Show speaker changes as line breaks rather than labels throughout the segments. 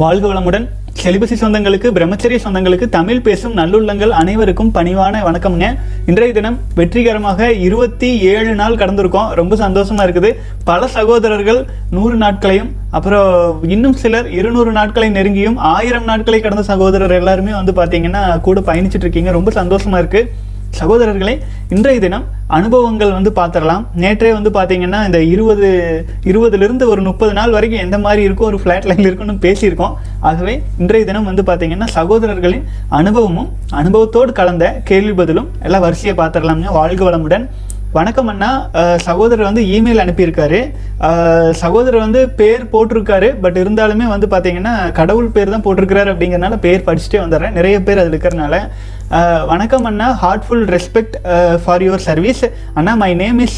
வாழ்க வளமுடன். செலிபசி சொந்தங்களுக்கு பிரம்மச்சரிய சொந்தங்களுக்கு தமிழ் பேசும் நல்லுள்ளங்கள் அனைவருக்கும் பணிவான வணக்கம்ங்க. இன்றைய தினம் வெற்றிகரமாக இருபத்தி ஏழு நாள் கடந்திருக்கோம். ரொம்ப சந்தோஷமா இருக்குது. பல சகோதரர்கள் நூறு நாட்களையும் அப்புறம் இன்னும் சிலர் இருநூறு நாட்களை நெருங்கியும் ஆயிரம் நாட்களை கடந்த சகோதரர் எல்லாருமே வந்து பார்த்தீங்கன்னா கூட பயணிச்சுட்டு இருக்கீங்க. ரொம்ப சந்தோஷமா இருக்கு. சகோதரர்களே இன்றைய தினம் அனுபவங்கள் வந்து பார்த்துடலாம். நேற்றே வந்து பார்த்தீங்கன்னா இந்த இருபது இருபதுலேருந்து ஒரு முப்பது நாள் வரைக்கும் எந்த மாதிரி இருக்கும் ஒரு ஃப்ளாட் லைனில் இருக்கும்னு பேசியிருக்கோம். ஆகவே இன்றைய தினம் வந்து பார்த்தீங்கன்னா சகோதரர்களின் அனுபவமும் அனுபவத்தோடு கலந்த கேள்வி பதிலும் எல்லாம் வரிசையை பார்த்துடலாம்ங்க வாழ்க வளமுடன். வணக்கம் அண்ணா. சகோதரர் வந்து இமெயில் அனுப்பியிருக்காரு. சகோதரர் வந்து பேர் போட்டிருக்காரு. பட் இருந்தாலுமே வந்து பார்த்தீங்கன்னா கடவுள் பேர் தான் போட்டிருக்கிறாரு அப்படிங்கிறனால பேர் படிச்சுட்டே வந்துடுறேன். நிறைய பேர் அதில் இருக்கிறனால. வணக்கம் அண்ணா. Heartful respect for your service Anna my name is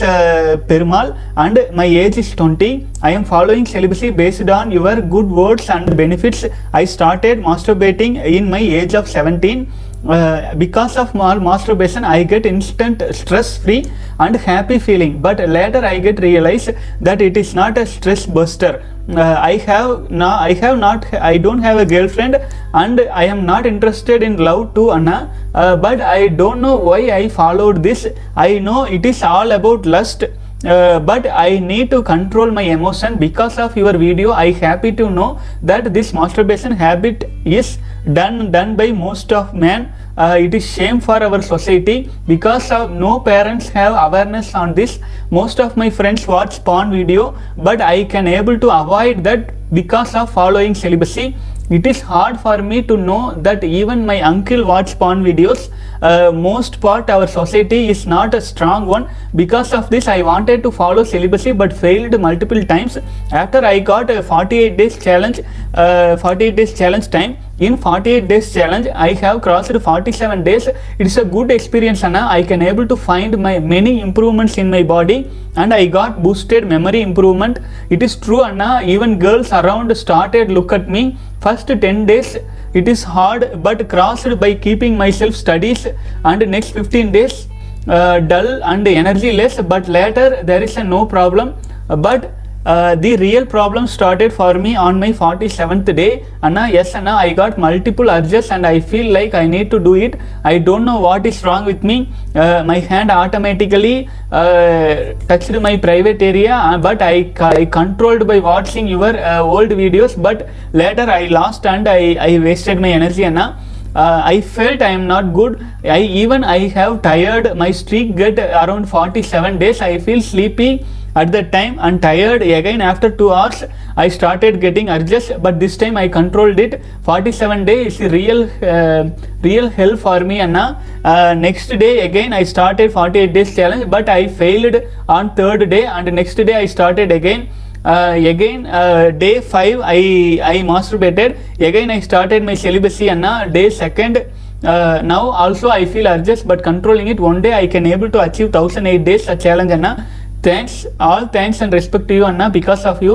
Perumal and my age is twenty I am following celibacy based on your good words and benefits I started masturbating in my age of seventeen uh, because of masturbation i get instant stress free and happy feeling. But later i get realized that it is not a stress buster. Uh, i have no i have not i don't have a girlfriend and i am not interested in love to anna. Uh, but i don't know why i followed this. I know it is all about lust uh, but I need to control my emotion. Because of your video. I happy to know that this masturbation habit is done done by most of men. Uh, it is shame for our society because of no parents have awareness on this. Most of my friends watch porn video, but I can able to avoid that because of following celibacy. It is hard for me to know that even my uncle watch porn videos. Uh, most part our society is not a strong one. Because of this, I wanted to follow celibacy but failed multiple times. After I got a 48 days challenge, uh, 48 days challenge time. In 48 days challenge, I have crossed 47 days. It is a good experience, Anna. I can able to find my many improvements in my body, and I got boosted memory improvement. It is true, Anna. Even girls around started look at me. First 10 days, it is hard, but crossed by keeping myself studies, and next 15 days, uh, dull and energy less. But later there is a no problem. But uh, the real problem started for me on my 47th day anna yes anna i got multiple urges and i feel like i need to do it i don't know what is wrong with me uh, my hand automatically uh, touched my private area uh, but I, I controlled by watching your old videos but later i lost and i, I wasted my energy anna uh, I felt I am not good. I even I have tired. My streak get around 47 days. I feel sleepy at that time and tired again after two hours. I started getting urges, but this time I controlled it. 47 days is real, uh, real hell for me. Anna. Uh, next day again I started 48 days challenge, but I failed on third day and next day I started again uh, again uh, day 5 i i masturbated again i started my celibacy and now day second uh, now also i feel urges but controlling it one day i can able to achieve 1008 days a challenge anna thanks all thanks and respect to you anna. Because of you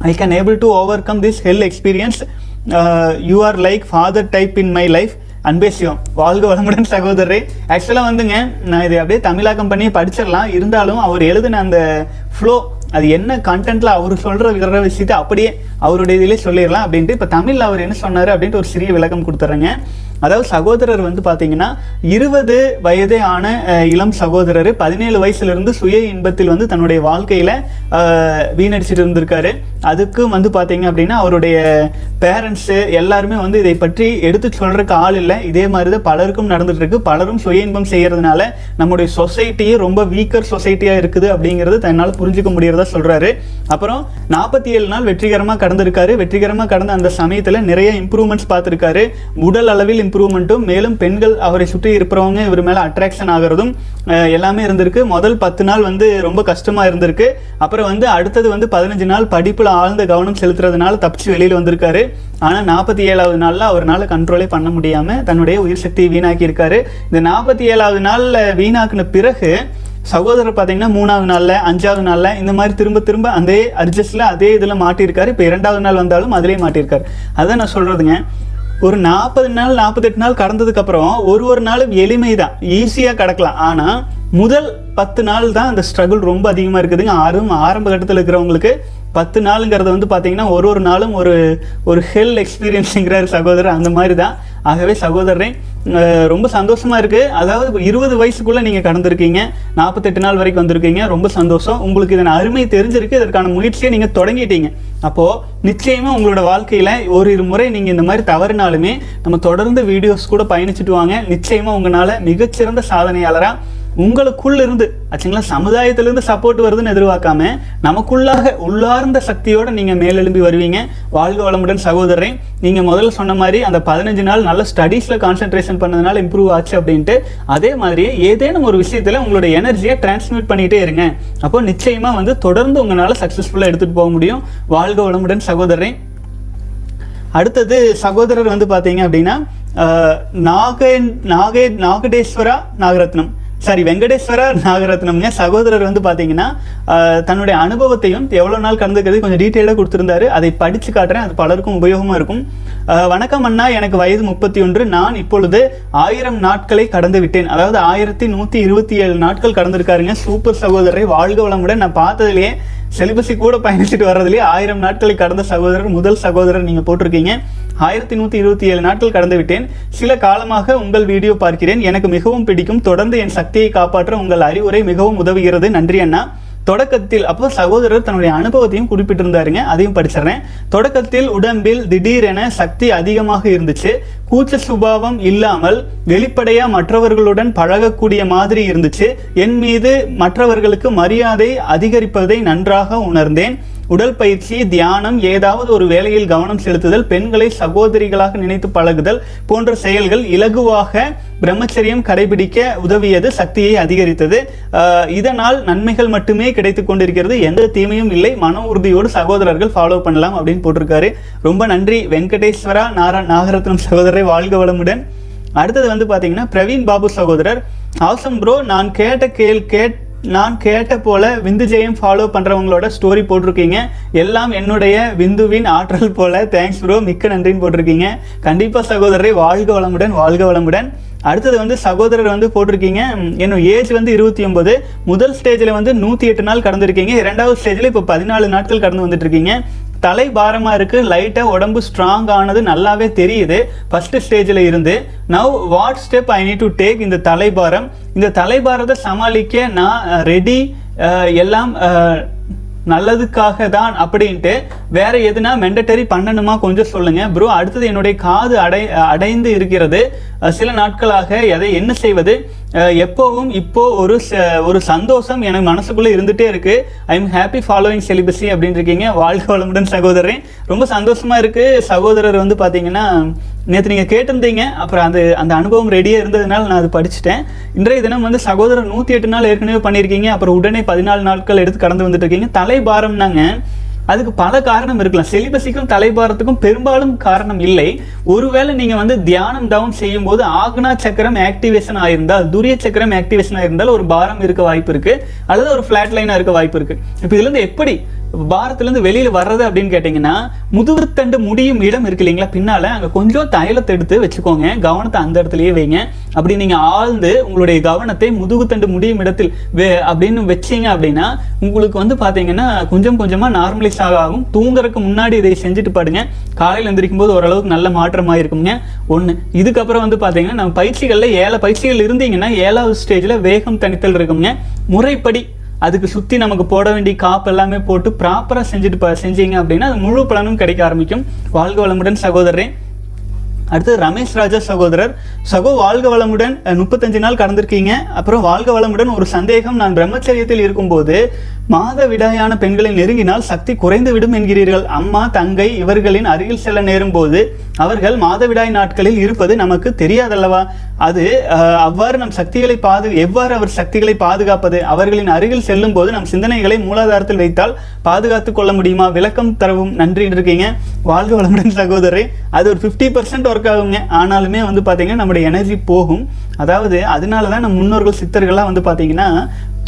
i can able to overcome this hell experience. Uh, you are like father type in my life. அன்பேசியம் வாழ்க வளமுடன் சகோதரரே. ஆக்சுவலாக வந்துங்க நான் இதை அப்படியே தமிழாக்கம் பண்ணி படிச்சிடலாம். இருந்தாலும் அவர் எழுதின அந்த ஃப்ளோ அது என்ன கண்டென்ட்டில் அவர் சொல்கிற விதற விஷயத்தை அப்படியே அவருடைய இதிலே சொல்லிடலாம் அப்படின்ட்டு இப்போ தமிழில் அவர் என்ன சொன்னார் அப்படின்ட்டு ஒரு சிறிய விளக்கம் கொடுத்துட்றேங்க அதாவது சகோதரர் வந்து பார்த்தீங்கன்னா இருபது வயதே ஆன இளம் சகோதரர் பதினேழு வயசுலேருந்து சுய இன்பத்தில் வந்து தன்னுடைய வாழ்க்கையில் வீணடிச்சிட்டு இருந்திருக்காரு. அதுக்கும் வந்து பார்த்தீங்க அப்படின்னா அவருடைய பேரண்ட்ஸு எல்லாருமே வந்து இதை பற்றி எடுத்து சொல்கிறதுக்கு ஆள் இல்லை. இதே மாதிரி தான் பலருக்கும் நடந்துட்டுருக்கு. பலரும் சுய இன்பம் செய்கிறதுனால நம்முடைய சொசைட்டியே ரொம்ப வீக்கர் சொசைட்டியாக இருக்குது அப்படிங்கிறது தன்னால் புரிஞ்சுக்க முடியறதா சொல்கிறாரு அப்புறம் நாற்பத்தி ஏழு நாள் வெற்றிகரமாக கடந்திருக்காரு. வெற்றிகரமாக கடந்த அந்த சமயத்தில் நிறைய இம்ப்ரூவ்மெண்ட்ஸ் பார்த்துருக்காரு. உடல் அளவில் இம்ப்ரூவ்மெண்ட்டும் மேலும் பெண்கள் அவரை சுற்றி இருப்பவங்க இவர் மேலே அட்ராக்ஷன் ஆகிறதும் எல்லாமே இருந்திருக்கு. முதல் பத்து நாள் வந்து ரொம்ப கஷ்டமாக இருந்திருக்கு. அப்புறம் வந்து அடுத்தது வந்து பதினஞ்சு நாள் படிப்பில் ஆழ்ந்த கவனம் செலுத்துறதுனால தப்பிச்சு வெளியில் வந்திருக்காரு. ஆனால் நாற்பத்தி ஏழாவது நாளில் அவரால் கண்ட்ரோலே பண்ண முடியாமல் தன்னுடைய உயிர் சக்தியை வீணாக்கியிருக்காரு. இந்த நாற்பத்தி ஏழாவது நாளில் வீணாக்கின பிறகு சகோதரர் பார்த்தீங்கன்னா மூணாவது நாளில் அஞ்சாவது நாளில் இந்த மாதிரி திரும்ப திரும்ப அதே அட்ஜஸ்டில் அதே இதில் மாட்டியிருக்காரு. இப்போ இரண்டாவது நாள் வந்தாலும் அதிலே மாட்டியிருக்காரு. அதான் நான் சொல்கிறதுங்க ஒரு நாற்பது நாள் நாற்பத்தெட்டு நாள் கடந்ததுக்கப்புறம் ஒரு ஒரு நாளும் எளிமை தான் ஈஸியாக கடக்கலாம். ஆனால் முதல் பத்து நாள் தான் அந்த ஸ்ட்ரகிள் ரொம்ப அதிகமாக இருக்குதுங்க. ஆறும் ஆரம்ப கட்டத்தில் இருக்கிறவங்களுக்கு பத்து நாளுங்கிறது வந்து பார்த்தீங்கன்னா ஒரு ஒரு நாளும் ஒரு ஒரு ஹெல் எக்ஸ்பீரியன்ஸுங்கிறார் சகோதரர். அந்த மாதிரி தான் ஆகவே சகோதரரை ரொம்ப சந்தோஷமா இருக்கு. அதாவது இருபது வயசுக்குள்ள நீங்க கடந்திருக்கீங்க. நாற்பத்தெட்டு நாள் வரைக்கும் வந்திருக்கீங்க. ரொம்ப சந்தோஷம். உங்களுக்கு இதன் அருமை தெரிஞ்சிருக்கு. இதற்கான முயற்சியை நீங்க தொடங்கிட்டீங்க. அப்போ நிச்சயமா உங்களோட வாழ்க்கையில ஒரு இரு முறை நீங்க இந்த மாதிரி தவறினாலுமே நம்ம தொடர்ந்து வீடியோஸ் கூட பயணிச்சுட்டு வாங்க. நிச்சயமா உங்களால மிகச்சிறந்த சாதனையாளராக உங்களுக்குள்ள இருந்து ஆச்சுங்களா சமுதாயத்திலிருந்து சப்போர்ட் வருதுன்னு எதிர்பார்க்காம நமக்குள்ளாக உள்ளார்ந்த சக்தியோடு நீங்கள் மேலெழும்பி வருவீங்க. வாழ்க வளமுடன் சகோதரன் நீங்கள் முதல்ல சொன்ன மாதிரி அந்த பதினஞ்சு நாள் நல்ல ஸ்டடீஸில் கான்சென்ட்ரேஷன் பண்ணதுனால இம்ப்ரூவ் ஆச்சு அப்படின்ட்டு அதே மாதிரியே ஏதேனும் ஒரு விஷயத்தில் உங்களோட எனர்ஜியை டிரான்ஸ்மிட் பண்ணிகிட்டே இருங்க. அப்போ நிச்சயமாக வந்து தொடர்ந்து உங்களால் சக்ஸஸ்ஃபுல்லாக எடுத்துகிட்டு போக முடியும். வாழ்க வளமுடன் சகோதரன் அடுத்தது சகோதரர் வந்து பார்த்தீங்க அப்படின்னா நாகே நாகே நாகடேஸ்வரா நாகரத்னம். சாரி வெங்கடேஸ்வரா நாகரத்னம்ங்க சகோதரர் வந்து பார்த்தீங்கன்னா தன்னுடைய அனுபவத்தையும் எவ்வளோ நாள் கடந்துக்கிறது கொஞ்சம் டீட்டெயிலாக கொடுத்துருந்தாரு. அதை படித்து காட்டுறேன். அது பலருக்கும் உபயோகமாக இருக்கும். வணக்கம் அண்ணா. எனக்கு வயது முப்பத்தி ஒன்று. நான் இப்பொழுது ஆயிரம் நாட்களை கடந்து விட்டேன். அதாவது ஆயிரத்தி நூற்றி இருபத்தி ஏழு நாட்கள் கடந்திருக்காருங்க. சூப்பர் சகோதரரை வாழ்க வளமுடன். நான் பார்த்ததுலேயே செலிபஸி கூட பயணிச்சுட்டு வர்றதுலேயே ஆயிரம் நாட்களை கடந்த சகோதரர் முதல் சகோதரர் நீங்கள் போட்டிருக்கீங்க. ஆயிரத்தி நூற்றி இருபத்தி ஏழு நாட்கள் கடந்துவிட்டேன். சில காலமாக உங்கள் வீடியோ பார்க்கிறேன். எனக்கு மிகவும் பிடிக்கும். தொடர்ந்து என் சக்தியை காப்பாற்ற உங்கள் அறிவுரை மிகவும் உதவுகிறது. நன்றி அண்ணா. தொடக்கத்தில் அப்போ சகோதரர் தன்னுடைய அனுபவத்தையும் குறிப்பிட்டிருந்தாருங்க. அதையும் படிச்சிடுறேன். தொடக்கத்தில் உடம்பில் திடீரென சக்தி அதிகமாக இருந்துச்சு. கூச்ச சுபாவம் இல்லாமல் வெளிப்படையா மற்றவர்களுடன் பழகக்கூடிய மாதிரி இருந்துச்சு. என் மீது மற்றவர்களுக்கு மரியாதை அதிகரிப்பதை நன்றாக உணர்ந்தேன். உடல் பயிற்சி தியானம் ஏதாவது ஒரு வேலையில் கவனம் செலுத்துதல் பெண்களை சகோதரிகளாக நினைத்து பழகுதல் போன்ற செயல்கள் இலகுவாக பிரம்மச்சரியம் கடைபிடிக்க உதவியது சக்தியை அதிகரித்தது. இதனால் நன்மைகள் மட்டுமே கிடைத்து கொண்டிருக்கிறது. எந்த தீமையும் இல்லை. மன உறுதியோடு சகோதரர்கள் ஃபாலோ பண்ணலாம் அப்படின்னு போட்டிருக்காரு. ரொம்ப நன்றி. வெங்கடேஸ்வரா நாரா நாகரத்னம் சகோதரரை வாழ்க வளமுடன். அடுத்தது வந்து பார்த்தீங்கன்னா பிரவீன் பாபு சகோதரர். ஆசம் ப்ரோ நான் கேட்ட கேள் கேட் நான் கேட்ட போல விந்து ஜெயம் ஃபாலோ பண்ணுறவங்களோட ஸ்டோரி போட்டிருக்கீங்க. எல்லாம் என்னுடைய விந்துவின் ஆற்றல் போல. தேங்க்ஸ் ப்ரோ மிக்க நன்றின்னு போட்டிருக்கீங்க. கண்டிப்பாக சகோதரரை வாழ்க வளமுடன் வாழ்க வளமுடன். அடுத்தது வந்து சகோதரர் வந்து போட்டிருக்கீங்க. என்னோட ஏஜ் வந்து இருபத்தி ஒன்பது. முதல் ஸ்டேஜில் வந்து நூற்றி எட்டு நாள் கடந்திருக்கீங்க. இரண்டாவது ஸ்டேஜில் இப்போ பதினாலு நாட்கள் கடந்து வந்துட்டு இருக்கீங்க தலை பாரமாக இருக்குது லைட்டாக உடம்பு ஸ்ட்ராங் ஆனது நல்லாவே தெரியுது. ஃபஸ்ட்டு ஸ்டேஜில் இருந்து. Now what step I need to take இந்த தலைபாரம்? இந்த தலைபாரத்தை சமாளிக்க நான் ரெடி எல்லாம் நல்லதுக்காக தான் அப்படின்ட்டு. வேற எதுனா மெண்டட்டரி பண்ணணுமா கொஞ்சம் சொல்லுங்க. ப்ரோ அடுத்தது என்னுடைய காது அடை அடைந்து இருக்கிறது. சில நாட்களாக எதை என்ன செய்வது? எப்போவும் இப்போ ஒரு ச- ஒரு சந்தோஷம் எனக்கு மனசுக்குள்ளே இருந்துகிட்டே இருக்கு. I am happy following celibacy அப்படின்னு இருக்கீங்க. வாழ்க வளமுடன் சகோதரன் ரொம்ப சந்தோஷமா இருக்கு. சகோதரர் வந்து பார்த்தீங்கன்னா நேற்று நீங்கள் கேட்டிருந்தீங்க. அப்புறம் அந்த அந்த அனுபவம் ரெடியாக இருந்ததுனால நான் அது படிச்சுட்டேன். இன்றைய தினம் வந்து சகோதரர் நூற்றி எட்டு நாள் ஏற்கனவே பண்ணியிருக்கீங்க. அப்புறம் உடனே பதினாலு நாட்கள் எடுத்து கடந்து வந்துட்டு இருக்கீங்க. தலைபாரம்னாங்க. அதுக்கு பல காரணம் இருக்கலாம். செலிபஸிக்கும் தலைபாரத்துக்கும் பெரும்பாலும் காரணம் இல்லை. ஒருவேளை நீங்கள் வந்து தியானம் டவுன் செய்யும் போது ஆக்னா சக்கரம் ஆக்டிவேஷன் ஆயிருந்தால் துரிய சக்கரம் ஆக்டிவேஷன் ஆயிருந்தால் ஒரு பாரம் இருக்க வாய்ப்பு இருக்குது அல்லது ஒரு ஃப்ளாட் லைனாக இருக்க வாய்ப்பு இருக்குது இப்போ இதுலேருந்து எப்படி வாரத்துலேருந்து வெளியில் வர்றது அப்படின்னு கேட்டிங்கன்னா முதுகுத்தண்டு முடியும் இடம் இருக்கு இல்லைங்களா பின்னால்? அங்கே கொஞ்சம் தைலத்தை எடுத்து வச்சுக்கோங்க. கவனத்தை அந்த இடத்துலையே வைங்க. அப்படி நீங்கள் ஆழ்ந்து உங்களுடைய கவனத்தை முதுகுத்தண்டு முடியும் இடத்தில் வே- அப்படின்னு வச்சீங்க அப்படின்னா உங்களுக்கு வந்து பார்த்தீங்கன்னா கொஞ்சம் கொஞ்சமாக நார்மலைஸ் ஆகும். தூங்குறதுக்கு முன்னாடி இதை செஞ்சுட்டு பாடுங்க காலையில் எந்திரிக்கும் போது ஓரளவுக்கு நல்ல மாற்றமாக இருக்குங்க. ஒன்று இதுக்கப்புறம் வந்து பார்த்தீங்கன்னா நம்ம பயிற்சிகளில் ஏழை பயிற்சிகள் இருந்தீங்கன்னா ஏழாவது ஸ்டேஜில் வேகம் தனித்தல் இருக்குங்க. முறைப்படி அதுக்கு சுற்றி நமக்கு போட வேண்டிய காப்பு எல்லாமே போட்டு ப்ராப்பராக செஞ்சுட்டு ப- செஞ்சீங்க அப்படின்னா அது முழு பலனும் கிடைக்க ஆரம்பிக்கும். வாழ்க வளமுடன் சகோதரரே. அடுத்து ரமேஷ் ராஜா சகோதரர். சகோ வாழ்க வளமுடன். முப்பத்தஞ்சு நாள் கடந்திருக்கீங்க. அப்புறம் வாழ்க வளமுடன். ஒரு சந்தேகம். நான் பிரம்மச்சரியத்தில் இருக்கும்போது மாத விடாயான பெண்களை நெருங்கினால் சக்தி குறைந்து விடும் என்கிறீர்கள். அம்மா தங்கை இவர்களின் அருகில் செல்ல நேரும் போது அவர்கள் மாதவிடாய் நாட்களில் இருப்பது நமக்கு தெரியாதல்லவா? அது அவ்வாறு நம் சக்திகளை பாது எவ்வாறு அவர் சக்திகளை பாதுகாப்பது அவர்களின் அருகில் செல்லும் போது நம் சிந்தனைகளை மூலாதாரத்தில் வைத்தால் பாதுகாத்து கொள்ள முடியுமா? விளக்கம் தரவும் நன்றி இருக்கீங்க. வாழ்க வளமுடன் சகோதரரை. அது ஒரு 50% பர்சன்ட் ஒர்க் ஆகுங்க. ஆனாலுமே வந்து பார்த்தீங்கன்னா நம்முடைய எனர்ஜி போகும். அதாவது அதனால தான் நம்ம முன்னோர்கள் சித்தர்கள்லாம் வந்து பார்த்தீங்கன்னா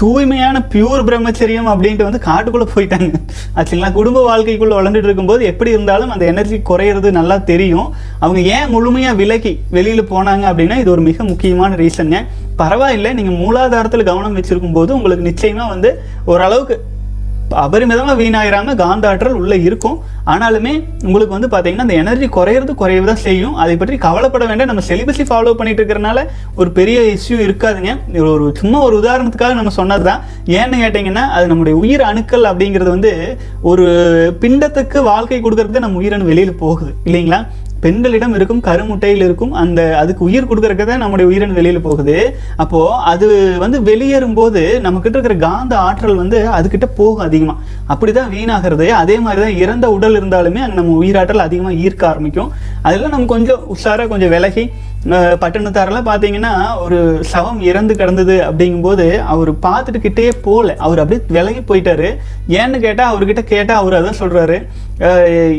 தூய்மையான பியூர் பிரம்மச்சரியம் அப்படின்ட்டு வந்து காட்டுக்குள்ள போயிட்டாங்க. ஆச்சுங்களா குடும்ப வாழ்க்கைக்குள்ள வளர்ந்துட்டு இருக்கும்போது எப்படி இருந்தாலும் அந்த எனர்ஜி குறையிறது நல்லா தெரியும். அவங்க ஏன் முழுமையா விலகி வெளியில போனாங்க அப்படின்னா இது ஒரு மிக முக்கியமான ரீசனுங்க பரவாயில்லை நீங்க மூலாதாரத்தில் கவனம் வச்சிருக்கும் போது உங்களுக்கு நிச்சயமா வந்து ஓரளவுக்கு அபரிமிதமாக வீணாயிராம காந்த ஆற்றல் உள்ளே இருக்கும். ஆனாலுமே உங்களுக்கு வந்து பார்த்தீங்கன்னா அந்த எனர்ஜி குறையிறது குறையவே தான் செய்யும். அதை பற்றி கவலைப்பட வேண்டாம். நம்ம செலிபஸை ஃபாலோ பண்ணிட்டு இருக்கிறனால ஒரு பெரிய இஷ்யூ இருக்காதுங்க. ஒரு சும்மா ஒரு உதாரணத்துக்காக நம்ம சொன்னது தான் ஏன்னு கேட்டிங்கன்னா அது நம்முடைய உயிர் அணுக்கள் அப்படிங்கிறது வந்து ஒரு பிண்டத்துக்கு வாழ்க்கை கொடுக்கறது நம்ம உயிரணு வெளியில் போகுது. இல்லைங்களா? பெண்களிடம் இருக்கும் கருமுட்டையில் இருக்கும் அந்த அதுக்கு உயிர் கொடுக்கறதுக்கு தான் நம்முடைய உயிரின் வெளியில போகுது. அப்போ அது வந்து வெளியேறும் போது நம்ம கிட்ட இருக்கிற காந்த ஆற்றல் வந்து அதுக்கிட்ட போகும் அதிகமா. அப்படி தான் வீணாகிறது. அதே மாதிரி தான் இறந்த உடல் இருந்தாலுமே அங்கே நம்ம உயிராற்றல் அதிகமாக ஈர்க்க ஆரம்பிக்கும். அதெல்லாம் நம்ம கொஞ்சம் உஷாராக கொஞ்சம் விலகி பட்டணத்தாரெல்லாம் பார்த்தீங்கன்னா ஒரு சவம் இறந்து கிடந்தது அப்படிங்கும்போது அவர் பார்த்துட்டுக்கிட்டே போகல அவர் அப்படியே விலகி போயிட்டாரு. ஏன்னு கேட்டால் அவர்கிட்ட கேட்டால் அவர் அதான் சொல்கிறாரு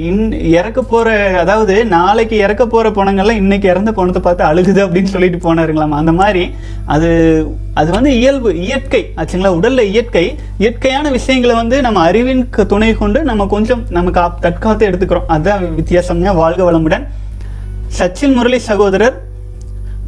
இன் இறக்க போகிற அதாவது நாளைக்கு இறக்க போகிற பணங்கள்லாம் இன்னைக்கு இறந்த பணத்தை பார்த்து அழுகுது அப்படின்னு சொல்லிட்டு போனாருங்களாம். அந்த மாதிரி அது அது வந்து இயல்பு இயற்கை. ஆச்சுங்களா உடல்ல இயற்கை. இயற்கையான விஷயங்களை வந்து நம்ம அறிவின் துணை கொண்டு நம்ம கொஞ்சம் நமக்கு தற்காத்து எடுத்துக்கிறோம். அதுதான் வித்தியாசம்ங்க வாழ்க வளமுடன். சச்சின் முரளி சகோதரர்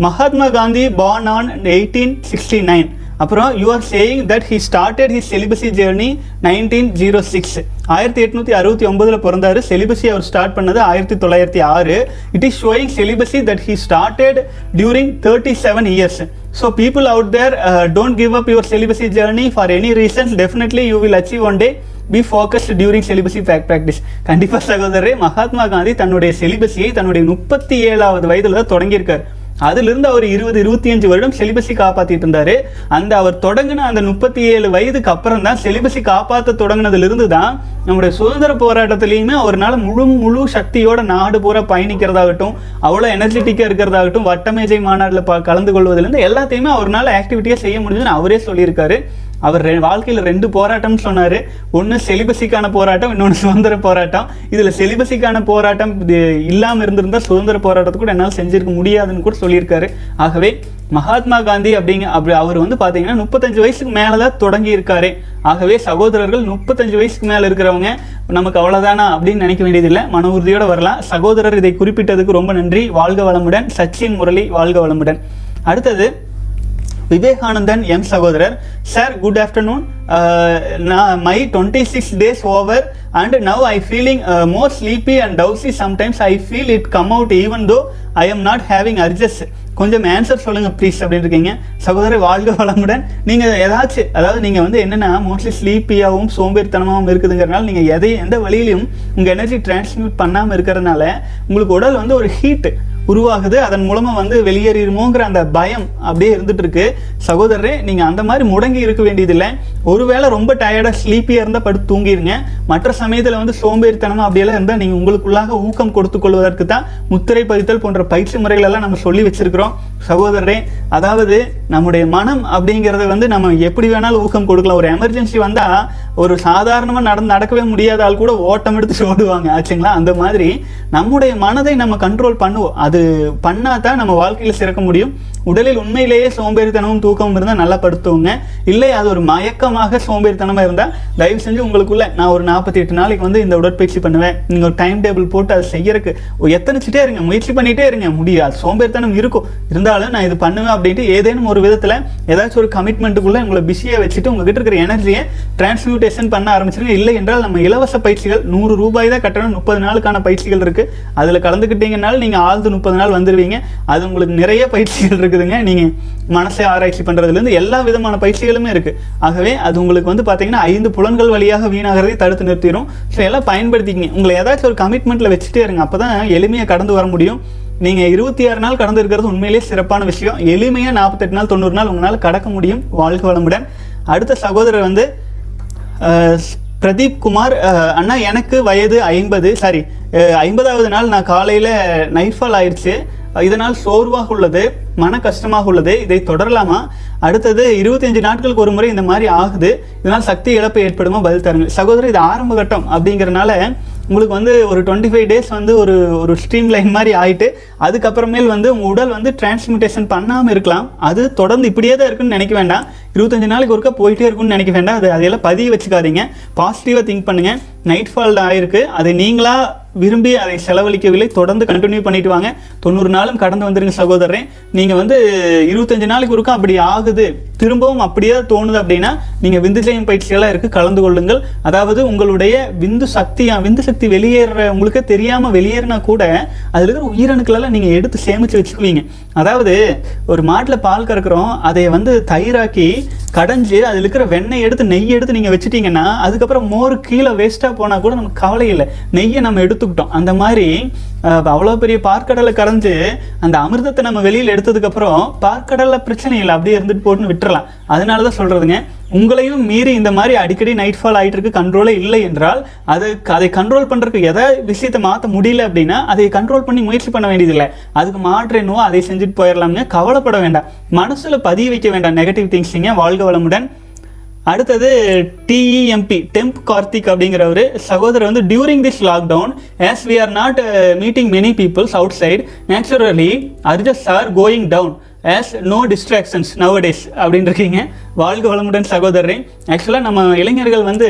Mahatma Gandhi born on eighteen sixty nine அப்புறம் you are saying that he started his celibacy journey nineteen zero six ஆயிரத்தி எட்நூத்தி அறுபத்தி ஒன்பதுல பிறந்தாரு. செலிபஸி அவர் ஸ்டார்ட் பண்ணது ஆயிரத்தி தொள்ளாயிரத்தி ஆறு. It is showing celibacy that he started during thirty seven years so people out there don't give up your celibacy journey for any reasons definitely you will achieve one day be focused during back practice கண்டிப்பாக சகோதரரே மகாத்மா காந்தி தன்னுடைய செலிபஸியை தன்னுடைய முப்பத்தி ஏழாவது வயதுல தான் தொடங்கியிருக்கார். அதிலிருந்து அவர் இருபது இருபத்தி அஞ்சு வருடம் செலிபஸை காப்பாற்றிட்டு இருந்தாரு அந்த அவர் தொடங்கின அந்த முப்பத்தி ஏழு வயதுக்கு அப்புறம் தான் செலிபஸை காப்பாற்ற தொடங்கினதுல தான் நம்முடைய சுதந்திர போராட்டத்திலையுமே அவரால் முழு முழு சக்தியோட நாடு பூரா பயணிக்கிறதாகட்டும் அவ்வளோ எனர்ஜெட்டிக்காக இருக்கிறதாகட்டும் வட்டமேஜை மாநாட்டில் ப கலந்து கொள்வதிலேருந்து எல்லாத்தையுமே அவர்னால ஆக்டிவிட்டியாக செய்ய முடியுதுன்னு அவரே சொல்லியிருக்காரு. அவர் வாழ்க்கையில் ரெண்டு போராட்டம்னு சொன்னார். ஒன்று செலிபஸிக்கான போராட்டம் இன்னொன்று சுதந்திர போராட்டம். இதில் செலிபஸிக்கான போராட்டம் இது இல்லாமல் இருந்திருந்தால் சுதந்திர போராட்டத்தை கூட என்னால் செஞ்சிருக்க முடியாதுன்னு கூட சொல்லியிருக்காரு. ஆகவே மகாத்மா காந்தி அப்படிங்க அப்படி அவர் வந்து பார்த்தீங்கன்னா முப்பத்தஞ்சு வயசுக்கு மேலே தான் தொடங்கி இருக்காரு ஆகவே சகோதரர்கள் முப்பத்தஞ்சு வயசுக்கு மேலே இருக்கிறவங்க நமக்கு அவ்வளோதானா அப்படின்னு நினைக்க வேண்டியதில்லை. மன உறுதியோடு வரலாம். சகோதரர் இதை குறிப்பிட்டதுக்கு ரொம்ப நன்றி. வாழ்க வளமுடன். சச்சின் முரளி வாழ்க வளமுடன். அடுத்தது விவேகானந்தன் எம் சகோதரர். சார் குட் ஆஃப்டர்நூன் நான் my twenty six days over and now I feeling more sleepy and drowsy sometimes I feel it come out even though I am not having urges கொஞ்சம் ஆன்சர் சொல்லுங்கள் please அப்படின்னு இருக்கீங்க. சகோதரர் வாழ்க வளமுடன். நீங்கள் ஏதாச்சும் அதாவது நீங்கள் வந்து என்னென்னா மோஸ்ட்லி ஸ்லீப்பியாகவும் சோம்பேறித்தனமாகவும் இருக்குதுங்கிறனால நீங்கள் எதை எந்த வழியிலையும் உங்கள் எனர்ஜி டிரான்ஸ்மியூட் பண்ணாமல் இருக்கிறதுனால உங்களுக்கு உடல் வந்து ஒரு ஹீட்டு உருவாகுது. அதன் மூலமாக வந்து வெளியேறிடுமோங்கிற அந்த பயம் அப்படியே இருந்துட்டு இருக்கு சகோதரரே நீங்கள் அந்த மாதிரி முடங்கி இருக்க வேண்டியதில்லை. ஒருவேளை ரொம்ப டயர்டாக ஸ்லீப்பியாக இருந்தால் படுத்து தூங்கிருங்க. மற்ற சமயத்தில் வந்து சோம்பேறித்தனமாக அப்படியெல்லாம் இருந்தால் நீங்கள் உங்களுக்குள்ளாக ஊக்கம் கொடுத்து கொள்வதற்கு தான் முத்திரை பதித்தல் போன்ற பயிற்சி முறைகளெல்லாம் நம்ம சொல்லி வச்சிருக்கிறோம். சகோதரரே அதாவது நம்முடைய மனம் அப்படிங்கிறத வந்து நம்ம எப்படி வேணாலும் ஊக்கம் கொடுக்கலாம். ஒரு எமர்ஜென்சி வந்தால் ஒரு சாதாரணமாக நடந்து நடக்கவே முடியாத ஆள் கூட ஓட்டம் எடுத்து ஓடுவாங்க ஆச்சுங்களா? அந்த மாதிரி நம்முடைய மனதை நம்ம கண்ட்ரோல் பண்ணுவோம். அது பண்ணாதான் நம்ம வாழ்க்கையில் சிறக்க முடியும். உடலில் உண்மையிலேயே சோம்பேறித்தனமும் தூக்கமும் இருந்தால் நல்லா படுத்துவோங்க இல்லை அது ஒரு மயக்கமாக சோம்பேறித்தனமாக இருந்தால் தயவு செஞ்சு உங்களுக்குள்ள நான் ஒரு நாற்பத்தி எட்டு நாளைக்கு வந்து இந்த உடற்பயிற்சி பண்ணுவேன். நீங்கள் ஒரு டைம் டேபிள் போட்டு அதை செய்யறதுக்கு எத்தனைச்சிட்டே இருங்க முயற்சி பண்ணிகிட்டே இருங்க. முடியாது. சோம்பேறித்தனம் இருக்கும். இருந்தாலும் நான் இது பண்ணுவேன் அப்படின்ட்டு ஏதேனும் ஒரு விதத்தில் ஏதாச்சும் ஒரு கமிட்மெண்ட்டுக்குள்ளே உங்களை பிஸியாக வச்சுட்டு உங்ககிட்ட இருக்கிற எனர்ஜியை டிரான்ஸ்மியூட்டேஷன் பண்ண ஆரம்பிச்சிருங்க. இல்லை என்றால் நம்ம இலவச பயிற்சிகள் நூறு ரூபாய் தான் கட்டணம். முப்பது நாளுக்கான பயிற்சிகள் இருக்குது அதில் கலந்துக்கிட்டீங்கனால நீங்கள் ஆழ்ந்து முப்பது நாள் வந்துடுவீங்க அது உங்களுக்கு நிறைய பயிற்சிகள் இருக்குதுங்க. நீங்க மனசை ஆராய்ச்சி பண்ணுறதுலேருந்து எல்லா விதமான பயிற்சிகளுமே இருக்கு. ஆகவே அது உங்களுக்கு வந்து பார்த்தீங்கன்னா ஐந்து புலன்கள் வழியாக வீணாகிறதை தடுத்து நிறுத்திடும் ஸோ எல்லாம் பயன்படுத்திக்கிங்க. உங்களை ஏதாச்சும் ஒரு கமிட்மெண்ட்ல வச்சுட்டே இருங்க. அப்பதான் எளிமையாக கடந்து வர முடியும். நீங்கள் இருபத்தி ஆறு நாள் கடந்து இருக்கிறது உண்மையிலேயே சிறப்பான விஷயம். எளிமையாக நாற்பத்தெட்டு நாள் தொண்ணூறு நாள் உங்களால் கடக்க முடியும் வாழ்க வளமுடன். அடுத்த சகோதரர் வந்து பிரதீப் குமார். அண்ணா எனக்கு வயது ஐம்பது. சாரி ஐம்பதாவது நாள் நான் காலையில் நைட்ஃபால் ஆயிடுச்சு இதனால் சோர்வாக உள்ளது மன கஷ்டமாக உள்ளது. இதை தொடரலாமா? அடுத்தது இருபத்தஞ்சு நாட்களுக்கு ஒரு முறை இந்த மாதிரி ஆகுது. இதனால் சக்தி இழப்பு ஏற்படுமா? பதில் தருங்க சகோதரர் இது ஆரம்ப கட்டம் அப்படிங்கிறனால உங்களுக்கு வந்து ஒரு டுவெண்ட்டி ஃபைவ் டேஸ் வந்து ஒரு ஒரு ஸ்ட்ரீம் லைன் மாதிரி ஆயிட்டு அதுக்கப்புறமேல் வந்து உங்கள் உடல் வந்து டிரான்ஸ்மிட்டேஷன் பண்ணாமல் இருக்கலாம். அது தொடர்ந்து இப்படியே தான் இருக்குன்னு நினைக்க வேண்டாம். இருபத்தஞ்சு நாளைக்கு ஒருக்கா போயிட்டே இருக்கும்னு நினைக்க வேண்டாம் அது அதையெல்லாம் பதிய வச்சுக்காதீங்க. பாசிட்டிவாக திங்க் பண்ணுங்க. நைட் ஃபால் ஆயிருக்கு. அதை நீங்களா விரும்பி அதை செலவழிக்கவில்லை. தொடர்ந்து கண்டினியூ பண்ணிட்டு வாங்க. தொண்ணூறு நாளும் கடந்து வந்துருங்க சகோதரன் நீங்க வந்து இருபத்தஞ்சு நாளைக்கு ஒருக்கா அப்படி ஆகுது. திரும்பவும் அப்படியே தோணுது அப்படின்னா நீங்க விந்து ஜெயம் பயிற்சிகளாக இருக்கு. கலந்து கொள்ளுங்கள். அதாவது உங்களுடைய விந்து சக்தி விந்து சக்தி வெளியேற உங்களுக்கு தெரியாம வெளியேறினா கூட அதுல இருக்கிற உயிரணுக்களெல்லாம் நீங்கள் நீங்க எடுத்து சேமிச்சு வச்சுக்குவீங்க. அதாவது ஒரு மாட்டுல பால் கறக்குறோம். அதை வந்து தயிராக்கி கடைஞ்சி அதில் இருக்கிற வெண்ணெய் எடுத்து நெய் எடுத்து நீங்கள் வச்சுட்டீங்கன்னா அதுக்கப்புறம் மோர் கீழே வேஸ்ட்டாக போனால் கூட நமக்கு கவலை இல்லை. நெய்யை நம்ம எடுத்துக்கிட்டோம். அந்த மாதிரி அவ்வளோ பெரிய பார்க்கடலை கரைஞ்சு அந்த அமிர்தத்தை நம்ம வெளியில் எடுத்ததுக்கப்புறம் பார்க்கடலில் பிரச்சனை இல்லை அப்படியே இருந்துட்டு போட்டுன்னு விட்டுறலாம். அதனால தான் சொல்கிறதுங்க உங்களையும் மீறி இந்த மாதிரி அடிக்கடி நைட் ஃபால் ஆயிட்டு இருக்கு கண்ட்ரோலே இல்லை என்றால் அது அதை கண்ட்ரோல் பண்ணுறதுக்கு எதை விஷயத்தை மாற்ற முடியல அப்படின்னா அதை கண்ட்ரோல் பண்ணி முயற்சி பண்ண வேண்டியதில்லை. அதுக்கு மாற்று என்னவோ அதை செஞ்சுட்டு போயிடலாம்ங்க. கவலைப்பட வேண்டாம். மனசில் பதிய வைக்க வேண்டாம் நெகட்டிவ் திங்ஸிங்க வாழ்க வளமுடன். அடுத்தது டிஇஎம்பி டெம்ப் கார்த்திக் அப்படிங்கிறவர். சகோதரர் வந்து during this lockdown as we are not meeting many peoples outside naturally urges are going down as no distractions nowadays அப்படின்னு இருக்கீங்க வாழ்க வளமுடன் சகோதரரே. ஆக்சுவலாக நம்ம இளைஞர்கள் வந்து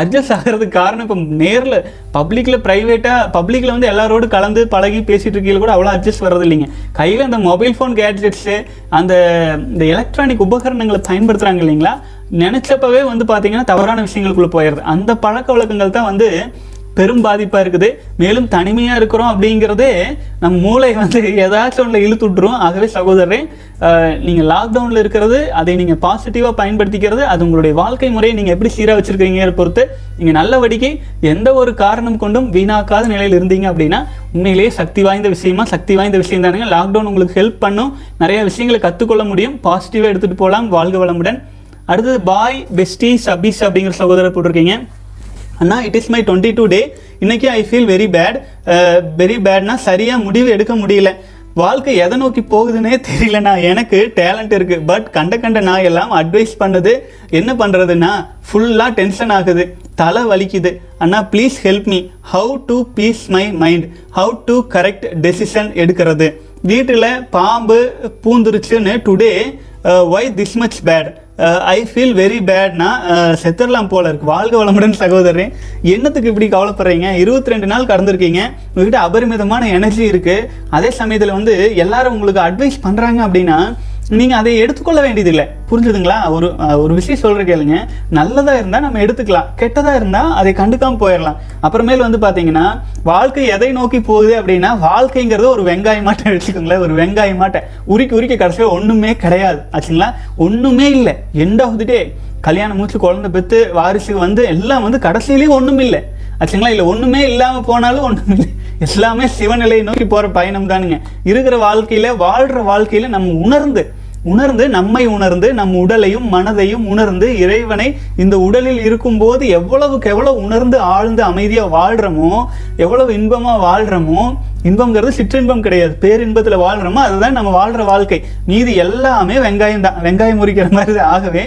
அட்ஜஸ்ட் ஆகிறதுக்கு காரணம் இப்போ நேரில் பப்ளிக்கில் ப்ரைவேட்டாக பப்ளிக்கில் வந்து எல்லாரோடு கலந்து பழகி பேசிட்டு இருக்கையில கூட அவ்வளோ அட்ஜஸ்ட் வர்றது இல்லைங்க கையில் அந்த மொபைல் ஃபோன் கேட்ஜெட்ஸு அந்த இந்த எலக்ட்ரானிக் உபகரணங்களை பயன்படுத்துகிறாங்க இல்லைங்களா? நினச்சப்பவே வந்து பார்த்தீங்கன்னா தவறான விஷயங்களுக்குள்ள போயிடுது. அந்த பழக்க வழக்கங்கள் தான் வந்து பெரும் பாதிப்பாக இருக்குது. மேலும் தனிமையாக இருக்கிறோம் அப்படிங்கிறதே நம் மூளை வந்து ஏதாச்சும் ஒன்றில் இழுத்து விட்டுரும். ஆகவே சகோதரரே நீங்கள் லாக்டவுனில் இருக்கிறது அதை நீங்கள் பாசிட்டிவாக பயன்படுத்திக்கிறது அது உங்களுடைய வாழ்க்கை முறையை நீங்கள் எப்படி சீராக வச்சுருக்கீங்க பொறுத்து நீங்கள் நல்லபடிக்கு எந்த ஒரு காரணம் கொண்டும் வீணாக்காத நிலையில் இருந்தீங்க அப்படின்னா உண்மையிலேயே சக்தி வாய்ந்த விஷயமா சக்தி வாய்ந்த விஷயம் தானுங்க. லாக்டவுன் உங்களுக்கு ஹெல்ப் பண்ணும். நிறைய விஷயங்களை கற்றுக்கொள்ள முடியும். பாசிட்டிவாக எடுத்துகிட்டு போகலாம் வாழ்க வளமுடன். அடுத்தது பாய் பெஸ்டி சபீஸ் அப்படிங்கிற சகோதரர் போட்டிருக்கீங்க. அண்ணா it is my twenty two day இன்னைக்கு I feel very bad very பேட்னா சரியாக முடிவு எடுக்க முடியல. வாழ்க்கை எதை நோக்கி போகுதுன்னே தெரியலண்ணா. எனக்கு டேலண்ட் இருக்குது பட் கண்ட கண்ட நான் எல்லாம் அட்வைஸ் பண்ணது என்ன பண்ணுறதுன்னா ஃபுல்லாக டென்ஷன் ஆகுது. தலை வலிக்குது. அண்ணா please help me how to peace my mind how to correct decision எடுக்கிறது. வீட்டில் பாம்பு பூந்துருச்சுன்னு today why this much bad I feel very பேட்னா செத்துடலாம் போல இருக்கு. வாழ்க வளமுடன் சகோதரன் என்னத்துக்கு இப்படி கவலைப்படுறீங்க? இருபத்தி ரெண்டு நாள் கடந்திருக்கீங்க. உங்ககிட்ட அபரிமிதமான எனர்ஜி இருக்கு. அதே சமயத்தில் வந்து எல்லாரும் உங்களுக்கு அட்வைஸ் பண்ணுறாங்க அப்படின்னா நீங்கள் அதை எடுத்துக்கொள்ள வேண்டியதில்லை. புரிஞ்சுதுங்களா? ஒரு ஒரு விஷயம் சொல்கிற கேளுங்க. நல்லதாக இருந்தால் நம்ம எடுத்துக்கலாம். கெட்டதாக இருந்தால் அதை கண்டுக்காமல் போயிடலாம். அப்புறமேல் வந்து பார்த்தீங்கன்னா வாழ்க்கை எதை நோக்கி போகுது அப்படின்னா வாழ்க்கைங்கிறது ஒரு வெங்காய மாட்டை வச்சுக்கோங்களேன் ஒரு வெங்காய மாட்டை. உரிக்க உரிக்க கடைசியில் ஒன்றுமே கிடையாது. ஆச்சுங்களா? ஒன்றுமே இல்லை. எண்ட் ஆஃப் தி டே கல்யாணம் மூச்சு குழந்தை பெற்று வாரிசுக்கு வந்து எல்லாம் வந்து கடைசியிலேயும் ஒன்றும் இல்லை ஆச்சுங்களா? இல்லை ஒன்றுமே இல்லாமல் போனாலும் ஒண்ணும் எல்லாமே சிவநிலையை நோக்கி போகிற பயணம் தானுங்க. இருக்கிற வாழ்க்கையில் வாழ்கிற வாழ்க்கையில் நம்ம உணர்ந்து உணர்ந்து நம்மை உணர்ந்து நம் உடலையும் மனதையும் உணர்ந்து இறைவனை இந்த உடலில் இருக்கும்போது எவ்வளவுக்கு எவ்வளவு உணர்ந்து ஆழ்ந்து அமைதியாக வாழ்கிறோமோ எவ்வளவு இன்பமாக வாழ்கிறோமோ இன்பங்கிறது சிற்றின்பம் கிடையாது. பேரின்பத்தில் வாழ்கிறோமோ அதுதான் நம்ம வாழ்கிற வாழ்க்கை. மீதி எல்லாமே வெங்காயம் தான். வெங்காயம் முறிக்கிற மாதிரி ஆகவே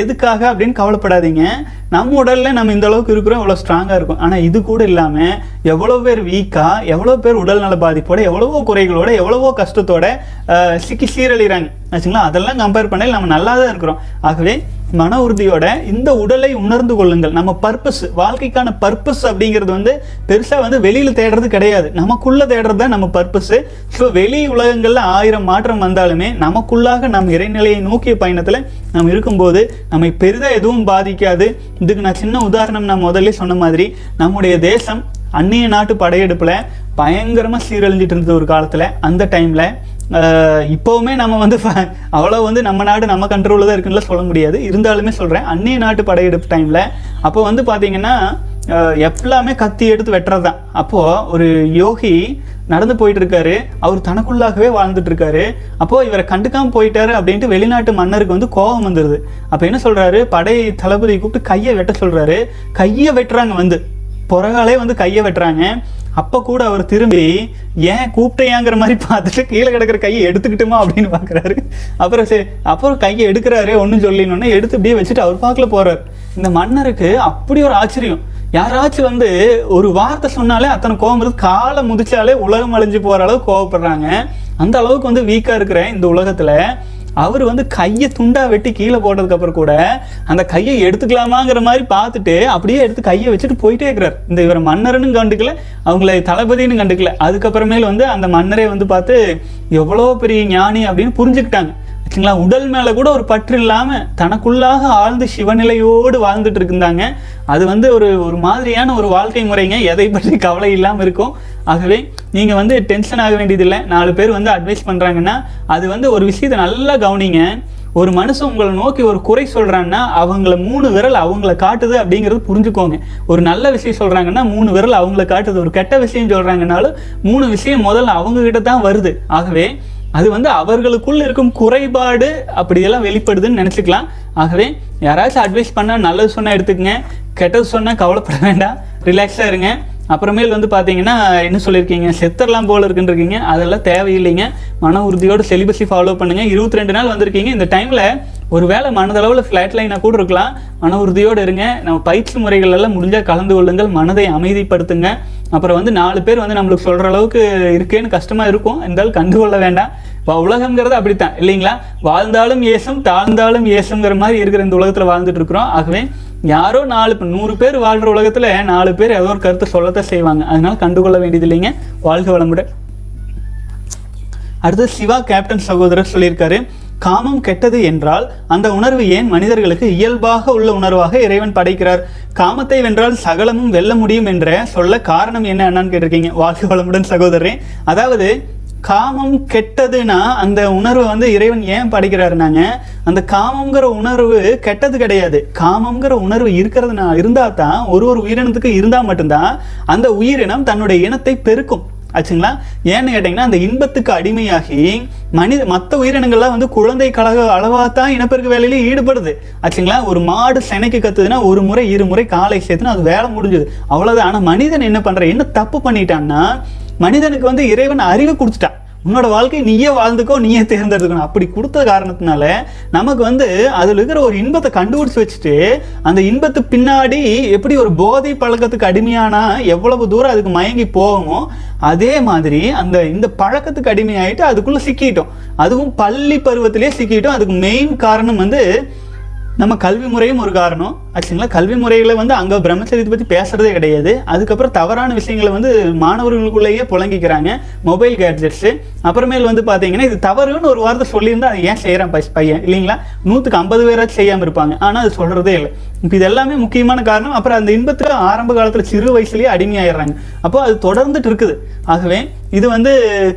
எதுக்காக அப்படின்னு கவலைப்படாதீங்க. நம்ம உடல்ல நம்ம இந்த அளவுக்கு இருக்கிறோம் எவ்வளோ ஸ்ட்ராங்காக இருக்கும். ஆனால் இது கூட இல்லாமல் எவ்வளோ பேர் வீக்காக எவ்வளோ பேர் உடல்நல பாதிப்போட எவ்வளவோ குறைகளோட எவ்வளவோ கஷ்டத்தோட சிக்கி சீரழிகிறாங்க ஆச்சுங்களா? அதெல்லாம் கம்பேர் பண்ணி நம்ம நல்லா தான் இருக்கிறோம். ஆகவே மன உறுதியோட இந்த உடலை உணர்ந்து கொள்ளுங்கள். நம்ம பர்பஸ் வாழ்க்கைக்கான பர்பஸ் அப்படிங்கிறது வந்து பெருசாக வந்து வெளியில் தேடுறது கிடையாது. நமக்குள்ளே தேடுறது தான் நம்ம பர்பஸ் ஸோ வெளி உலகங்களில் ஆயிரம் மாற்றம் வந்தாலுமே நமக்குள்ளாக நம் இறைநிலையை நோக்கிய பயணத்தில் நம்ம இருக்கும்போது நம்மை பெரிதாக எதுவும் பாதிக்காது. இதுக்கு நான் சின்ன உதாரணம் நான் முதல்ல சொன்ன மாதிரி நம்முடைய தேசம் அந்நிய நாட்டு படையெடுப்பில் பயங்கரமாக சீரழிஞ்சிட்டு இருந்தது ஒரு காலத்தில் அந்த டைமில் இப்போவுமே நம்ம வந்து அவ்வளோ வந்து நம்ம நாடு நம்ம கண்ட்ரோலில் தான் இருக்குன்னு சொல்ல முடியாது. இருந்தாலுமே சொல்கிறேன் அந்நிய நாட்டு படையெடுப்பு டைமில் அப்போ வந்து பார்த்தீங்கன்னா எல்லாமே கத்தி எடுத்து வெட்டுறது தான் அப்போது ஒரு யோகி நடந்து போயிட்டு இருக்காரு அவர் தனக்குள்ளாகவே வாழ்ந்துட்டு இருக்காரு அப்போ இவரை கண்டுக்காம போயிட்டாரு அப்படின்ட்டு வெளிநாட்டு மன்னருக்கு வந்து கோபம் வந்துடுது அப்போ என்ன சொல்றாரு? படை தளபதி கூப்பிட்டு கையை வெட்ட சொல்றாரு. கையை வெட்டுறாங்க வந்து. புறகாலே வந்து கையை வெட்டுறாங்க. அப்போ கூட அவர் திரும்பி ஏன் கூப்பிட்டையாங்கிற மாதிரி பார்த்துட்டு கீழே கிடக்கிற கையை எடுத்துக்கிட்டுமா? அப்படின்னு பார்க்குறாரு அப்புறம் சரி அப்புறம் கையை எடுக்கிறாரு ஒன்றும் சொல்லினோன்னே எடுத்து அப்படியே வச்சுட்டு அவர் பார்க்கல போகிறார் இந்த மன்னருக்கு அப்படி ஒரு ஆச்சரியம். யாராச்சும் வந்து ஒரு வார்த்தை சொன்னாலே அத்தனை கோபம் வருது. காலை முதிச்சாலே உலகம் அழிஞ்சு போற அளவுக்கு கோவப்படுறாங்க. அந்த அளவுக்கு வந்து வீக்கா இருக்கிற இந்த உலகத்துல அவர் வந்து கையை துண்டா வெட்டி கீழே போட்டதுக்கு அப்புறம் கூட அந்த கையை எடுத்துக்கலாமாங்கிற மாதிரி பார்த்துட்டு அப்படியே எடுத்து கையை வச்சுட்டு போயிட்டே இருக்கிறார். இந்த இவர் மன்னர்னு கண்டுக்கல அவங்கள தளபதினு கண்டுக்கல. அதுக்கப்புறமேல் வந்து அந்த மன்னரே வந்து பார்த்து எவ்வளோ பெரிய ஞானி அப்படின்னு புரிஞ்சுக்கிட்டாங்க. ஆச்சுங்களா உடல் மேலே கூட ஒரு பற்று இல்லாமல் தனக்குள்ளாக ஆழ்ந்து சிவநிலையோடு வாழ்ந்துட்டு இருந்தாங்க அது வந்து ஒரு ஒரு மாதிரியான ஒரு வாழ்க்கை முறைங்க. எதை பற்றி கவலை இல்லாமல் இருக்கும். ஆகவே நீங்கள் வந்து டென்ஷன் ஆக வேண்டியதில்லை. நாலு பேர் வந்து அட்வைஸ் பண்ணுறாங்கன்னா அது வந்து ஒரு விஷயத்தை நல்லா கவனிங்க. ஒரு மனுஷன் உங்களை நோக்கி ஒரு குறை சொல்கிறாங்கன்னா அவங்கள மூணு விரல் அவங்கள காட்டுது அப்படிங்கிறது புரிஞ்சுக்கோங்க. ஒரு நல்ல விஷயம் சொல்கிறாங்கன்னா மூணு விரல் அவங்கள காட்டுது. ஒரு கெட்ட விஷயம் சொல்கிறாங்கனாலும் மூணு விஷயம் முதல்ல அவங்கக்கிட்ட தான் வருது. ஆகவே அது வந்து அவர்களுக்குள்ள இருக்கும் குறைபாடு அப்படியெல்லாம் வெளிப்படுதுன்னு நினச்சிக்கலாம். ஆகவே யாராச்சும் அட்வைஸ் பண்ணால் நல்லது சொன்னால் எடுத்துக்கங்க கெட்டது சொன்னால் கவலைப்பட வேண்டாம். ரிலாக்ஸாக இருங்க. அப்புறமேல் வந்து பார்த்தீங்கன்னா என்ன சொல்லியிருக்கீங்க? செத்தர்லாம் போல இருக்கீங்க அதெல்லாம் தேவையில்லைங்க. மன உறுதியோடு செலிபஸை ஃபாலோ பண்ணுங்க. இருபத்தி ரெண்டு நாள் வந்திருக்கீங்க. இந்த டைமில் ஒருவேளை மனதளவில் ஃப்ளாட் லைனாக கூட இருக்கலாம். மன உறுதியோடு இருங்க. நம்ம பயிற்சி முறைகள் எல்லாம் முடிஞ்சால் கலந்து கொள்ளுங்கள். மனதை அமைதிப்படுத்துங்க. அப்புறம் வந்து நாலு பேர் வந்து நம்மளுக்கு சொல்கிற அளவுக்கு இருக்கேன்னு கஷ்டமாக இருக்கும். இருந்தாலும் கண்டுகொள்ள வேண்டாம். இப்போ உலகங்கிறது அப்படித்தான். இல்லைங்களா? வாழ்ந்தாலும் ஏசம் தாழ்ந்தாலும் ஏசங்கிற மாதிரி இருக்கிற இந்த உலகத்தில் வாழ்ந்துட்டு இருக்கிறோம். ஆகவே யாரோ நாலு இப்போ நூறு பேர் வாழ்கிற உலகத்தில் நாலு பேர் ஏதோ ஒரு கருத்தை சொல்லத்தான் செய்வாங்க. அதனால கண்டுகொள்ள வேண்டியது இல்லைங்க. வாழ்க வளமுடன். அடுத்து சிவா கேப்டன் சகோதரர் சொல்லியிருக்காரு. காமம் கெட்டது என்றால் அந்த உணர்வு ஏன் மனிதர்களுக்கு இயல்பாக உள்ள உணர்வாக இறைவன் படைக்கிறார்? காமத்தை வென்றால் சகலமும் வெல்ல முடியும் என்ற சொல்ல காரணம் என்ன என்னன்னு கேட்டிருக்கீங்க. வாழ்க வளமுடன் சகோதரன் அதாவது காமம் கெட்டதுன்னா அந்த உணர்வை வந்து இறைவன் ஏன் படைக்கிறாருனாங்க அந்த காமங்கிற உணர்வு கெட்டது கிடையாது. காமங்கிற உணர்வு இருக்கிறதுனா இருந்தால் தான் ஒரு ஒரு உயிரினத்துக்கு இருந்தால் மட்டும்தான் அந்த உயிரினம் தன்னுடைய இனத்தை பெருக்கும். ஆச்சுங்களா? ஏன்னு கேட்டிங்கன்னா அந்த இன்பத்துக்கு அடிமையாகி மனித மற்ற உயிரினங்கள்லாம் வந்து குழந்தை கழக அளவாக தான் இனப்பெருக்க வேலையிலே ஈடுபடுது. ஆச்சுங்களா? ஒரு மாடு செனைக்கு கத்துதுன்னா ஒரு முறை இரு முறை காலை சேர்த்துனா அது வேலை முடிஞ்சுது. அவ்வளோதான் ஆனால் மனிதன் என்ன பண்ணுற என்ன தப்பு பண்ணிட்டான்னா மனிதனுக்கு வந்து இறைவன் அறிவை கொடுத்துட்டான். உன்னோட வாழ்க்கை நீயே வாழ்ந்துக்கோ நீயே தேர்ந்தெடுத்துக்கணும். அப்படி கொடுத்த காரணத்தினால நமக்கு வந்து அதில் இருக்கிற ஒரு இன்பத்தை கண்டுபிடிச்சு வச்சுட்டு அந்த இன்பத்து பின்னாடி எப்படி ஒரு போதை பழக்கத்துக்கு அடிமையானா எவ்வளவு தூரம் அதுக்கு மயங்கி போகுமோ அதே மாதிரி அந்த இந்த பழக்கத்துக்கு அடிமையாயிட்டு அதுக்குள்ளே சிக்கிட்டோம். அதுவும் பள்ளி பருவத்திலே சிக்கிட்டோம். அதுக்கு மெயின் காரணம் வந்து நம்ம கல்வி முறையும் ஒரு காரணம். ஆச்சுங்களா? கல்வி முறைகளை வந்து அங்கே பிரம்மச்சரியத்தை பற்றி பேசுறதே கிடையாது. அதுக்கப்புறம் தவறான விஷயங்களை வந்து மாணவர்களுக்குள்ளேயே புழங்கிக்கிறாங்க. மொபைல் கேட்ஜெட்ஸு அப்புறமேல் வந்து பார்த்தீங்கன்னா இது தவறுன்னு ஒரு வார்த்தை சொல்லியிருந்தா அதை ஏன் செய்கிறான் பையன்? இல்லைங்களா? நூற்றுக்கு ஐம்பது பேராச்சும் செய்யாமல் இருப்பாங்க. ஆனால் அது சொல்கிறதே இல்லை. இப்போ இது எல்லாமே முக்கியமான காரணம். அப்புறம் அந்த இன்பத்துக்கு ஆரம்ப காலத்தில் சிறு வயசுலேயே அடிமையாயிடுறாங்க. அப்போ அது தொடர்ந்துட்டு இருக்குது. ஆகவே இது வந்து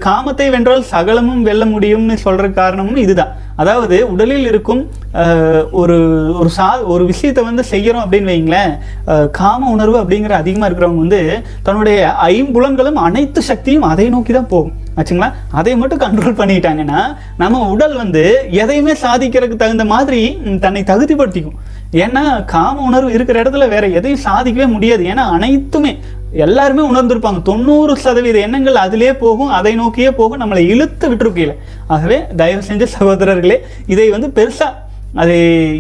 காமத்தை வென்றால் சகலமும் வெல்ல முடியும்னு சொல்கிற காரணமும் இதுதான். அதாவது உடலில் இருக்கும் ஒரு ஒரு சா ஒரு விஷயத்தை வந்து செய்யறோம் அப்படின்னு வைங்களேன் காம உணர்வு அப்படிங்கிற அதிகமாக இருக்கிறவங்க வந்து தன்னுடைய ஐம்புலன்களும் அனைத்து சக்தியும் அதை நோக்கி தான் போகும். ஆச்சுங்களா? அதை மட்டும் கண்ட்ரோல் பண்ணிட்டாங்கன்னா நம்ம உடல் வந்து எதையுமே சாதிக்கிறதுக்கு தகுந்த மாதிரி தன்னை தகுதிப்படுத்திக்கும். ஏன்னா காம உணர்வு இருக்கிற இடத்துல வேற எதையும் சாதிக்கவே முடியாது. ஏன்னா அனைத்துமே எல்லாருமே உணர்ந்திருப்பாங்க. தொண்ணூறு சதவீத எண்ணங்கள் அதிலே போகும் அதை நோக்கியே போகும் நம்மளை இழுத்து விட்டுருக்கையில். ஆகவே தயவு செஞ்ச சகோதரர்களே இதை வந்து பெருசாக அது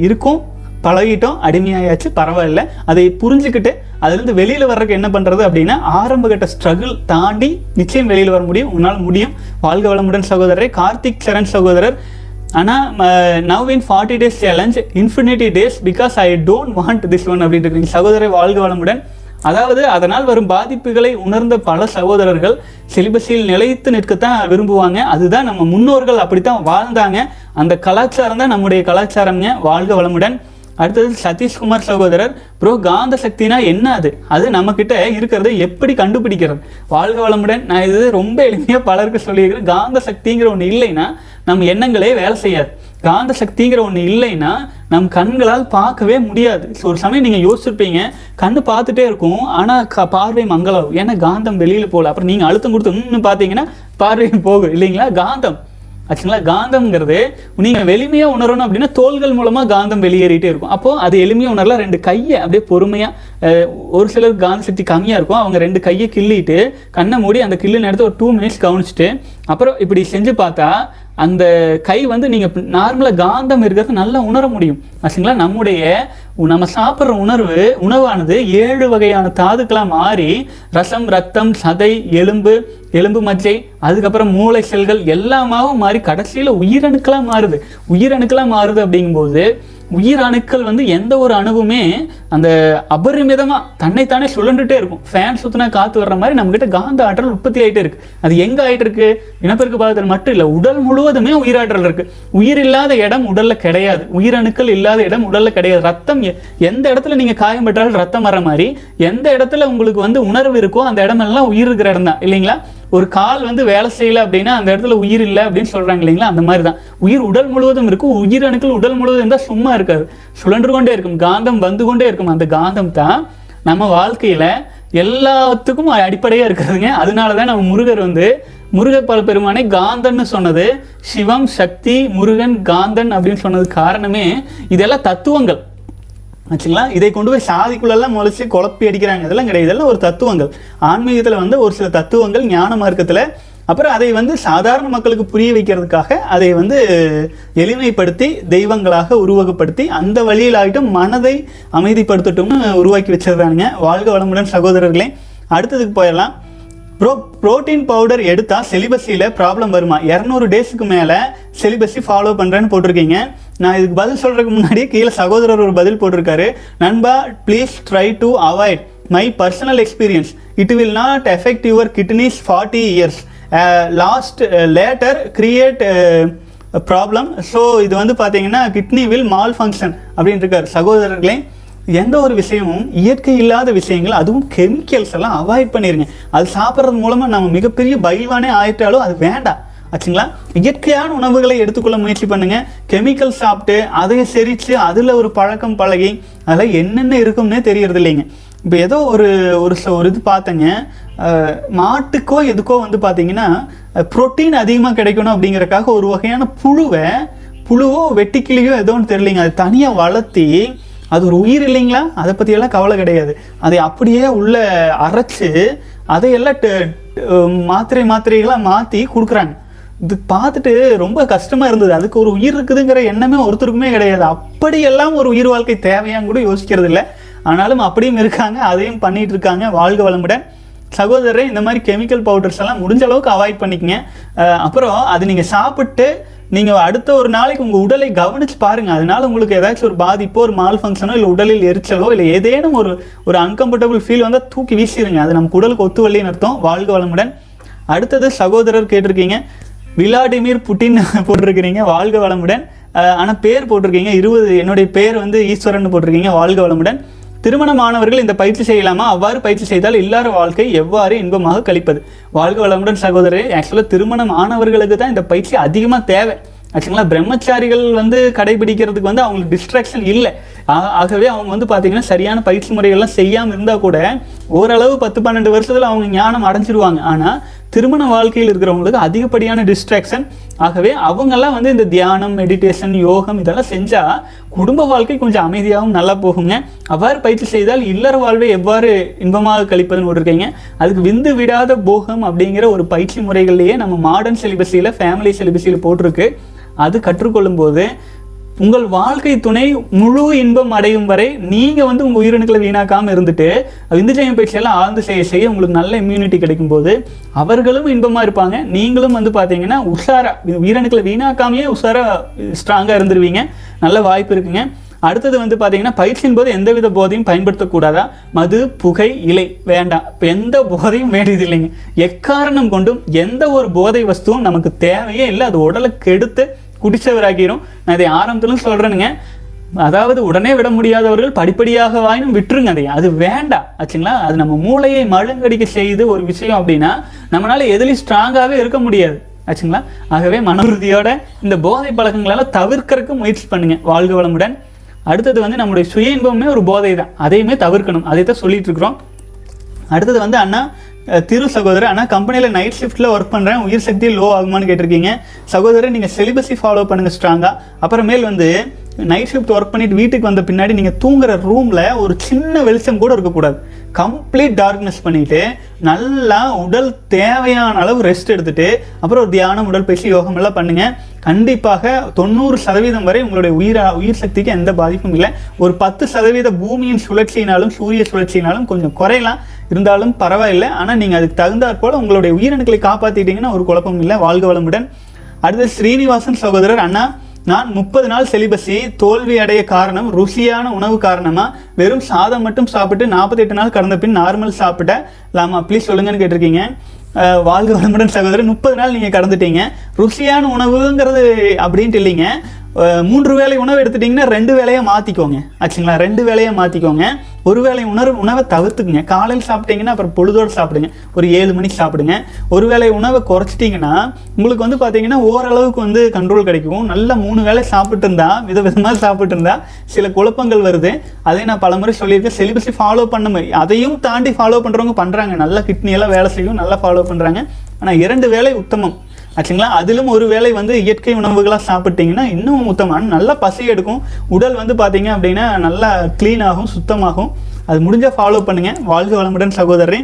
இருக்கும். பழகிட்டோம் அடிமையாயாச்சு பரவாயில்ல. அதை புரிஞ்சுக்கிட்டு அதுலேருந்து வெளியில் வர்றதுக்கு என்ன பண்ணுறது அப்படின்னா ஆரம்ப கட்ட ஸ்ட்ரகிள் தாண்டி நிச்சயம் வெளியில் வர முடியும் உன்னால் முடியும். வாழ்க வளமுடன் சகோதரரே கார்த்திக் சரண் சகோதரர். ஆனால் now in forty days challenge infinity days because I don't want this one அப்படின்ட்டு இருக்கீங்க. சகோதரரை வாழ்க வளமுடன். அதாவது அதனால் வரும் பாதிப்புகளை உணர்ந்த பல சகோதரர்கள் சிலிபஸில் நிலைத்து நிற்கத்தான் விரும்புவாங்க. அதுதான் நம்ம முன்னோர்கள் அப்படித்தான் வாழ்ந்தாங்க. அந்த கலாச்சாரம் தான் நம்முடைய கலாச்சாரம்ங்க. வாழ்க வளமுடன். அடுத்தது சதீஷ்குமார் சகோதரர் ப்ரோ காந்த சக்தினா என்ன அது? அது நம்ம கிட்ட இருக்கிறத எப்படி கண்டுபிடிக்கிறது? வாழ்க வளமுடன். நான் இது ரொம்ப எளிமையாக பலருக்கு சொல்லியிருக்கிறேன். காந்த சக்திங்கிற ஒன்று இல்லைன்னா நம்ம எண்ணங்களே வேலை செய்யாது. காந்த சக்திங்கிற ஒன்று இல்லைன்னா நம் கண்களால் பார்க்கவே முடியாது. ஸோ ஒரு சமயம் நீங்கள் யோசிச்சிருப்பீங்க கண்ணு பார்த்துட்டே இருக்கும் ஆனால் க பார்வை மங்களாகும் ஏன்னா காந்தம் வெளியில் போகல. அப்புறம் நீங்கள் அழுத்தம் கொடுத்து இன்னும் பார்த்தீங்கன்னா பார்வை போகும். இல்லைங்களா? காந்தம். ஆச்சுங்களா? காந்தம்ங்கிறது நீங்க வெளிமையா உணரணும் அப்படின்னா தோள்கள் மூலமா காந்தம் வெளியேறிட்டே இருக்கும். அப்போ அது எளிமையா உணரலாம். ரெண்டு கையை அப்படியே பொறுமையா ஒரு சிலருக்கு காந்த சக்தி கம்மியாக இருக்கும். அவங்க ரெண்டு கையை கிள்ளிட்டு கண்ணை மூடி அந்த கிள்ளு நேரத்தை ஒரு டூ மினிட்ஸ் கவனிச்சுட்டு அப்புறம் இப்படி செஞ்சு பார்த்தா அந்த கை வந்து நீங்கள் நார்மலாக காந்தம் இருக்கிறது நல்லா உணர முடியும். ஆச்சுங்களா? நம்முடைய நம்ம சாப்பிட்ற உணர்வு உணவானது ஏழு வகையான தாதுக்களாக மாறி ரசம் ரத்தம் சதை எலும்பு எலும்பு மஜ்ஜை அதுக்கப்புறம் மூளை செல்கள் எல்லாமாவும் மாறி கடைசியில் உயிரணுக்களாக மாறுது. உயிரணுக்களாக மாறுது அப்படிங்கும்போது உயிர் அணுக்கள் வந்து எந்த ஒரு அணுவுமே அந்த அபரிமிதமாக தன்னைத்தானே சுழண்டுட்டே இருக்கும். ஃபேன் சுத்தினா காற்று வர்ற மாதிரி நம்மகிட்ட காந்த ஆற்றல் உற்பத்தி ஆகிட்டே இருக்கு. அது எங்க ஆயிட்டு இருக்கு இனப்பெருக்க பாகத்தில் மட்டும் இல்லை உடல் முழுவதுமே உயிராற்றல் இருக்கு. உயிர் இல்லாத இடம் உடல்ல கிடையாது. உயிரணுக்கள் இல்லாத இடம் உடல்ல கிடையாது. ரத்தம் எ- எந்த இடத்துல நீங்க காயம் பெற்றாலும் ரத்தம் வர மாதிரி எந்த இடத்துல உங்களுக்கு வந்து உணர்வு இருக்கோ அந்த இடமெல்லாம் உயிர் இருக்கிற இடம் தான். இல்லைங்களா? ஒரு கால் வந்து வேலை செய்யல அப்படின்னா அந்த இடத்துல உயிர் இல்லை அப்படின்னு சொல்றாங்க இல்லைங்களா? அந்த மாதிரி தான் உயிர் உடல் முழுவதும் இருக்கும் உயிரணுக்கள் உடல் முழுவதும் இருந்தால் சும்மா இருக்காது. சுழன்று கொண்டே இருக்கும். காந்தம் வந்து கொண்டே இருக்கும். அந்த காந்தம் தான் நம்ம வாழ்க்கையில எல்லாத்துக்கும் அடிப்படையா இருக்கிறதுங்க. அதனால தான் நம்ம முருகர் வந்து முருகப்பல் பெருமானை காந்தன்னு சொன்னது. சிவம் சக்தி முருகன் காந்தன் அப்படின்னு சொன்னது காரணமே இதெல்லாம் தத்துவங்கள். ஆச்சுங்களா? இதை கொண்டு போய் சாதிக்குள்ளெல்லாம் முளைச்சி குழப்பி அடிக்கிறாங்க. இதெல்லாம் கிடையாது. இதெல்லாம் ஒரு தத்துவங்கள். ஆன்மீகத்தில் வந்து ஒரு சில தத்துவங்கள் ஞான மார்க்கத்தில். அப்புறம் அதை வந்து சாதாரண மக்களுக்கு புரிய வைக்கிறதுக்காக அதை வந்து எளிமைப்படுத்தி தெய்வங்களாக உருவகப்படுத்தி அந்த வழியில் ஆகிட்டும் மனதை அமைதிப்படுத்தட்டும்னு உருவாக்கி வச்சிருக்கானுங்க வாழ்க வளமுடன் சகோதரர்களே. அடுத்ததுக்கு போயிடலாம். ப்ரோ ப்ரோட்டீன் பவுடர் எடுத்தால் செலிபஸியில் ப்ராப்ளம் வருமா? இரநூறு டேஸுக்கு மேலே செலிபஸி ஃபாலோ பண்ணுறேன்னு போட்டிருக்கீங்க. நான் இதுக்கு பதில் சொல்கிறதுக்கு முன்னாடியே கீழே சகோதரர் ஒரு பதில் போட்டிருக்காரு. நண்பா please try to avoid my personal experience it will not effect your kidneys forty years last later create problem so இது வந்து பார்த்தீங்கன்னா கிட்னி வில் மால் ஃபங்க்ஷன் அப்படின்னு இருக்கார் சகோதரர்களே. எந்த ஒரு விஷயமும் இயற்கை இல்லாத விஷயங்கள் அதுவும் கெமிக்கல்ஸ் எல்லாம் அவாய்ட் பண்ணிருங்க. அது சாப்பிட்றது மூலமாக நம்ம மிகப்பெரிய பயில்வானே ஆயிட்டாலும் அது வேண்டாம். ஆச்சுங்களா? இயற்கையான உணவுகளை எடுத்துக்கொள்ள முயற்சி பண்ணுங்க. கெமிக்கல் சாப்பிட்டு அதை செரித்து அதில் ஒரு பழக்கம் பழகி அதெல்லாம் என்னென்ன இருக்கும்னே தெரியறது இல்லைங்க இப்போ ஏதோ ஒரு ஒரு ஒரு இது பார்த்தேங்க. மாட்டுக்கோ எதுக்கோ வந்து பார்த்தீங்கன்னா புரோட்டீன் அதிகமாக கிடைக்கணும் அப்படிங்கிறக்காக ஒரு வகையான புழுவை புழுவோ வெட்டிக்கிளியோ ஏதோ ஒன்று தெரியலிங்க. அது தனியாக வளர்த்தி அது ஒரு உயிர் இல்லைங்களா? அதை பற்றியெல்லாம் கவலை கிடையாது. அதை அப்படியே உள்ள அரைச்சு அதையெல்லாம் ட- மாத்திரை மாத்திரைகளாக மாற்றி கொடுக்குறாங்க. இது பார்த்துட்டு ரொம்ப கஷ்டமாக இருந்தது. அதுக்கு ஒரு உயிர் இருக்குதுங்கிற எண்ணமே ஒருத்தருக்குமே கிடையாது. அப்படியெல்லாம் ஒரு உயிர் வாழ்க்கை தேவையான்னு கூட யோசிக்கிறது இல்லை. ஆனாலும் அப்படியும் இருக்காங்க அதையும் பண்ணிட்டு இருக்காங்க வாழ்க வளமுடன். சகோதரரே இந்த மாதிரி கெமிக்கல் பவுடர்ஸ் எல்லாம் முடிஞ்ச அளவுக்கு அவாய்ட் பண்ணிக்கங்க. அப்புறம் அது நீங்கள் சாப்பிட்டு நீங்கள் அடுத்த ஒரு நாளைக்கு உங்கள் உடலை கவனித்து பாருங்கள் அதனால உங்களுக்கு ஏதாச்சும் ஒரு பாதிப்போ ஒரு மால் ஃபங்க்ஷனோ இல்லை உடலில் எரிச்சலோ இல்லை ஏதேனும் ஒரு ஒரு அன்கம்ஃபர்டபுள் ஃபீல் வந்தால் தூக்கி வீசிடுங்க அது நம்ம உடலுக்கு ஒத்து வரலைன்னு அர்த்தம். வாழ்க வளமுடன். அடுத்தது சகோதரர் கேட்டிருக்கீங்க. விளாடிமிர் புட்டின் போட்டிருக்கிறீங்க வாழ்க வளமுடன். ஆனால் பேர் போட்டிருக்கீங்க இருபது என்னுடைய பேர் வந்து ஈஸ்வரன் போட்டிருக்கீங்க வாழ்க வளமுடன். திருமணமானவர்கள் இந்த பயிற்சி செய்யலாமா? அவ்வாறு பயிற்சி செய்தால் இல்லாத வாழ்க்கை எவ்வாறு இன்பமாக கழிப்பது? வாழ்க வளமுடன் சகோதரே ஆக்சுவலாக திருமணம் ஆனவர்களுக்கு தான் இந்த பயிற்சி அதிகமாக தேவை. ஆக்சுவலாக பிரம்மச்சாரிகள் வந்து கடைபிடிக்கிறதுக்கு வந்து அவங்களுக்கு டிஸ்ட்ராக்ஷன் இல்லை. ஆகவே அவங்க வந்து பார்த்தீங்கன்னா சரியான பயிற்சி முறைகள்லாம் செய்யாமல் இருந்தால் கூட ஓரளவு பத்து பன்னெண்டு வருஷத்தில் அவங்க ஞானம் அடைஞ்சிருவாங்க. ஆனால் திருமண வாழ்க்கையில் இருக்கிறவங்களுக்கு அதிகப்படியான டிஸ்ட்ராக்ஷன் ஆகவே அவங்கெல்லாம் வந்து இந்த தியானம் மெடிடேஷன் யோகம் இதெல்லாம் செஞ்சால் குடும்ப வாழ்க்கை கொஞ்சம் அமைதியாகவும் நல்லா போகுங்க. அவ்வாறு பயிற்சி செய்தால் இல்லற வாழ்வை எவ்வாறு இன்பமாக கழிப்பதுன்னு போட்டிருக்கீங்க. அதுக்கு விந்து விடாத போகம் அப்படிங்கிற ஒரு பயிற்சி முறைகள்லேயே நம்ம மாடர்ன் சிலிபஸில் ஃபேமிலி சிலிபஸில் போட்டிருக்கு. அது கற்றுக்கொள்ளும் போது உங்கள் வாழ்க்கை துணை முழு இன்பம் அடையும் வரை நீங்கள் வந்து உங்கள் உயிரணுக்களை வீணாக்காமல் இருந்துட்டு விந்துஜயம் பயிற்சியெல்லாம் ஆழ்ந்து செய்ய செய்ய உங்களுக்கு நல்ல இம்யூனிட்டி கிடைக்கும் போது அவர்களும் இன்பமாக இருப்பாங்க. நீங்களும் வந்து பார்த்தீங்கன்னா உஷாரா உயிரணுக்களை வீணாக்காமையே உஷாரா ஸ்ட்ராங்காக இருந்துருவீங்க. நல்ல வாய்ப்பு இருக்குங்க. அடுத்தது வந்து பார்த்தீங்கன்னா பயிற்சியின் போது எந்தவித போதையும் பயன்படுத்தக்கூடாதா? மது புகை இலை வேண்டாம். இப்போ எந்த போதையும் வேண்டியது இல்லைங்க. எக்காரணம் கொண்டும் எந்த ஒரு போதை வஸ்துவும் நமக்கு தேவையே இல்லை. அது உடலை கெடுத்து குடிச்சவராக்கிரும் நான் இதை ஆரம்பத்திலும் சொல்கிறேனுங்க அதாவது உடனே விட முடியாதவர்கள் படிப்படியாக வாயினும் விட்டுருங்க அதை. அது வேண்டாம் ஆச்சுங்களா? அது நம்ம மூளையை மழுங்கடிக்க செய்து ஒரு விஷயம் அப்படின்னா நம்மளால எதுலையும் ஸ்ட்ராங்காகவே இருக்க முடியாது ஆச்சுங்களா? ஆகவே மன உறுதியோட இந்த போதை பழக்கங்களால் தவிர்க்கறதுக்கு முயற்சி பண்ணுங்க வாழ்க வளமுடன். அடுத்தது வந்து நம்முடைய சுய இன்பமே ஒரு போதை தான் அதையுமே தவிர்க்கணும். அதை தான் சொல்லிட்டு இருக்கிறோம். அடுத்தது வந்து அண்ணா திரு சகோதரர் ஆனால் கம்பெனியில் நைட் ஷிஃப்ட்டில் ஒர்க் பண்ணுறேன் உயிர் சக்தி லோ ஆகுமான்னு கேட்டிருக்கீங்க. சகோதரர் நீங்கள் சிலிபஸை ஃபாலோ பண்ணுங்க ஸ்ட்ராங்காக அப்புறமேல் வந்து நைட் ஷிஃப்ட் ஒர்க் பண்ணிட்டு வீட்டுக்கு வந்த பின்னாடி நீங்கள் தூங்குற ரூமில் ஒரு சின்ன வெளிச்சம் கூட இருக்கக்கூடாது. கம்ப்ளீட் டார்க்னஸ் பண்ணிட்டு நல்லா உடல் தேவையான அளவு ரெஸ்ட் எடுத்துட்டு அப்புறம் ஒரு தியானம் உடற்பயிற்சி யோகம் எல்லாம் பண்ணுங்க. கண்டிப்பாக தொண்ணூறு சதவீதம் வரை உங்களுடைய உயிர் உயிர் சக்திக்கு எந்த பாதிப்பும் இல்லை. ஒரு பத்து சதவீத பூமியின் சுழற்சியினாலும் சூரிய சுழற்சியினாலும் கொஞ்சம் குறையலாம். இருந்தாலும் பரவாயில்லை. ஆனால் நீங்கள் அதுக்கு தகுந்தாற் போல உங்களுடைய உயிரணுக்களை காப்பாற்றிட்டீங்கன்னா ஒரு குழப்பம் இல்லை. வாழ்க வளமுடன். அடுத்து ஸ்ரீனிவாசன் சகோதரர் அண்ணா நான் முப்பது நாள் செலிபஸி தோல்வி அடைய காரணம் ருசியான உணவு காரணமா? வெறும் சாதம் மட்டும் சாப்பிட்டு நாற்பத்தெட்டு நாள் கடந்த பின் நார்மல் சாப்பிட்ட லாமா? ப்ளீஸ் சொல்லுங்கன்னு கேட்டிருக்கீங்க. வாழ்க வளமுடன் சகோதரர் முப்பது நாள் நீங்கள் கடந்துட்டீங்க. ருசியான உணவுங்கிறது அப்படின்ட்டு இல்லைங்க. மூன்று வேளை உணவு எடுத்துட்டிங்கன்னா ரெண்டு வேலையை மாற்றிக்கோங்க ஆச்சுங்களா? ரெண்டு வேலையை மாற்றிக்கோங்க ஒரு வேளை உணர்வு உணவை தவிர்த்துக்குங்க. காலையில் சாப்பிட்டீங்கன்னா அப்புறம் பொழுதோடு சாப்பிடுங்க. ஒரு ஏழு மணிக்கு சாப்பிடுங்க. ஒரு வேளை உணவை குறைச்சிட்டிங்கன்னா உங்களுக்கு வந்து பார்த்தீங்கன்னா ஓரளவுக்கு வந்து கண்ட்ரோல் கிடைக்கும். நல்ல மூணு வேளை சாப்பிட்டு இருந்தா வித விதமாக சாப்பிட்டு இருந்தா சில குழப்பங்கள் வருது. அதை நான் பலமுறை சொல்லியிருக்கேன். செலிபஸை ஃபாலோ பண்ண மாதிரி அதையும் தாண்டி ஃபாலோ பண்ணுறவங்க பண்ணுறாங்க நல்லா கிட்னியெல்லாம் வேலை செய்யும். நல்லா ஃபாலோ பண்ணுறாங்க ஆனால் இரண்டு வேலை உத்தமம். ஆச்சுங்களா? அதிலும் ஒரு வேளை வந்து இயற்கை உணவுகளாக சாப்பிட்டீங்கன்னா இன்னும் உத்தமான நல்லா பசி எடுக்கும். உடல் வந்து பார்த்தீங்க அப்படின்னா நல்லா க்ளீனாகும் சுத்தமாகும். அது முடிஞ்சால் ஃபாலோ பண்ணுங்கள் வாழ்க வளமுடன் சகோதரரே.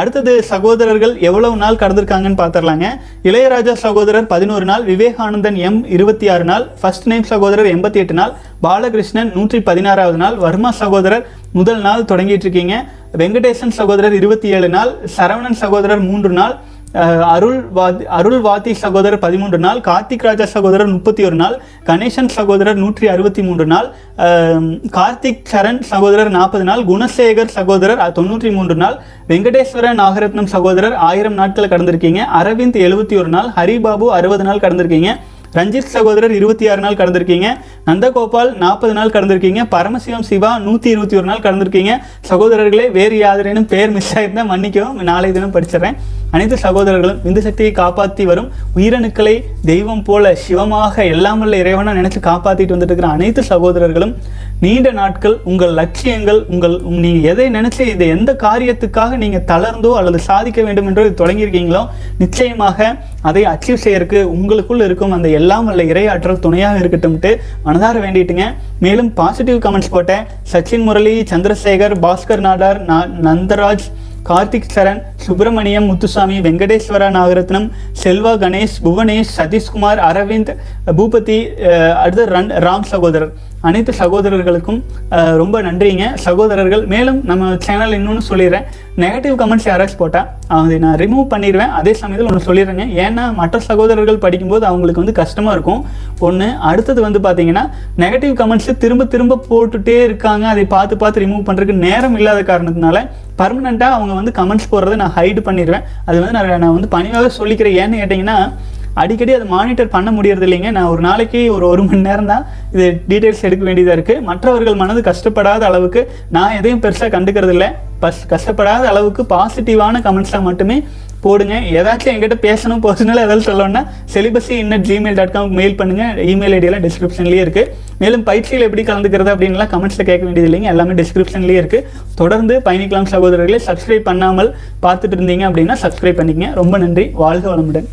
அடுத்தது சகோதரர்கள் எவ்வளவு நாள் கடந்திருக்காங்கன்னு பார்த்துடலாங்க இளையராஜா சகோதரர் பதினோரு நாள் விவேகானந்தன் எம் இருபத்தி ஆறு நாள் ஃபர்ஸ்ட் நேம் சகோதரர் எண்பத்தி எட்டு நாள் பாலகிருஷ்ணன் நூற்றி பதினாறாவது நாள் வர்மா சகோதரர் முதல் நாள் தொடங்கிட்டு இருக்கீங்க. வெங்கடேசன் சகோதரர் இருபத்தி ஏழு நாள் சரவணன் சகோதரர் மூன்று நாள் அருள் வாதி அருள் வாதி சகோதரர் பதிமூன்று நாள் கார்த்திக் ராஜா சகோதரர் முப்பத்தி ஒரு நாள் கணேசன் சகோதரர் நூற்றி அறுபத்தி மூன்று நாள் கார்த்திக் சரண் சகோதரர் நாற்பது நாள் குணசேகர் சகோதரர் தொண்ணூற்றி மூன்று நாள் வெங்கடேஸ்வர நாகரத்னம் சகோதரர் ஆயிரம் நாட்கள் கடந்திருக்கீங்க அரவிந்த் எழுபத்தி ஒரு நாள் ஹரிபாபு அறுபது நாள் கடந்திருக்கீங்க ரஞ்சித் சகோதரர் இருபத்தி ஆறு நாள் கடந்திருக்கீங்க நந்தகோபால் நாற்பது நாள் கடந்திருக்கீங்க பரமசிவம் சிவா நூற்றி இருபத்தி ஒரு நாள் கடந்திருக்கீங்க சகோதரர்களே வேறு யாதரேனும் பேர் மிஸ் ஆயிருந்தால் மன்னிக்கவும் நாளை தினம் படிச்சிடுறேன். அனைத்து சகோதரர்களும் இந்து சக்தியை காப்பாற்றி வரும் உயிரணுக்களை தெய்வம் போல சிவமாக எல்லாம் வல்ல இறைவனாக நினைச்சு காப்பாற்றிட்டு வந்துட்டு இருக்கிற அனைத்து சகோதரர்களும் நீண்ட நாட்கள் உங்கள் லட்சியங்கள் உங்கள் உங்க- நீங்க எதை நினைச்சு இதை எந்த காரியத்துக்காக நீங்க தளர்ந்தோ அல்லது சாதிக்க வேண்டும் என்று தொடங்கியிருக்கீங்களோ நிச்சயமாக அதை அச்சீவ் செய்யறதுக்கு உங்களுக்குள் இருக்கும் அந்த எல்லாம் வல்ல இறையாற்றல் துணையாக இருக்கட்டும்ட்டு மனதார வேண்டிட்டுங்க. மேலும் பாசிட்டிவ் கமெண்ட்ஸ் போட்டேன். சச்சின் முரளி சந்திரசேகர் பாஸ்கர் நாடார் நந்தராஜ் கார்த்திக் சரண் சுப்பிரமணியம் முத்துசாமி வெங்கடேஸ்வரா நாகரத்னம் செல்வா கணேஷ் புவனேஷ் சதீஷ்குமார் அரவிந்த் பூபதி அஹ், அடுத்து ரன் ராம் சகோதரர். அனைத்து சகோதரர்களுக்கும் ரொம்ப நன்றிங்க. சகோதரர்கள் மேலும் நம்ம சேனல் இன்னொன்று சொல்லிடுறேன். நெகட்டிவ் கமெண்ட்ஸ் யாராச்சும் போட்டால் அதை நான் ரிமூவ் பண்ணிடுவேன். அதே சமயத்தில் ஒன்று சொல்லிடுறேங்க. ஏன்னா மற்ற சகோதரர்கள் படிக்கும்போது அவங்களுக்கு வந்து கஷ்டமாக இருக்கும். ஒன்று அடுத்தது வந்து பார்த்தீங்கன்னா நெகட்டிவ் கமெண்ட்ஸை திரும்ப திரும்ப போட்டுகிட்டே இருக்காங்க. அதை பார்த்து பார்த்து ரிமூவ் பண்ணுறதுக்கு நேரம் இல்லாத காரணத்தினால பர்மனெண்ட்டாக அவங்க வந்து கமெண்ட்ஸ் போடுறதை நான் ஹைட் பண்ணிடுவேன் அது வந்து நான் நான் வந்து பணிவாக சொல்லிக்கிறேன். ஏன்னு கேட்டிங்கன்னா அடிக்கடி அதை மானிட்டர் பண்ண முடியறது இல்லைங்க. நான் ஒரு நாளைக்கு ஒரு ஒரு மணி நேரம் தான் இது டீட்டெயில்ஸ் எடுக்க வேண்டியதாக இருக்குது மற்றவர்கள் மனது கஷ்டப்படாத அளவுக்கு நான் எதையும் பெருசாக கண்டுக்கிறது இல்லை பஸ் கஷ்டப்படாத அளவுக்கு பாசிட்டிவான கமெண்ட்ஸாக மட்டுமே போடுங்க. ஏதாச்சும் எங்கிட்ட பேசணும் பர்சனலாக ஏதாவது சொல்லணும்னா celibacy inert Gmail dot com mail பண்ணுங்கள் இமெயில் ஐடியெல்லாம் டிஸ்கிரிப்ஷன்லேயே இருக்குது மேலும் பயிற்சியில் எப்படி கலந்துக்கிறது அப்படின்லாம் கமெண்ட்ஸில் கேட்க வேண்டியது இல்லைங்க. எல்லாமே டிஸ்கிரிப்ஷன்லேயே இருக்குது தொடர்ந்து பயணிக்கலாம் சகோதரர்களை சப்ஸ்கிரைப் பண்ணாமல் பார்த்துட்டு இருந்தீங்க அப்படின்னா சப்ஸ்கிரைப் பண்ணிக்கங்க. ரொம்ப நன்றி. வாழ்க வளமுடன்.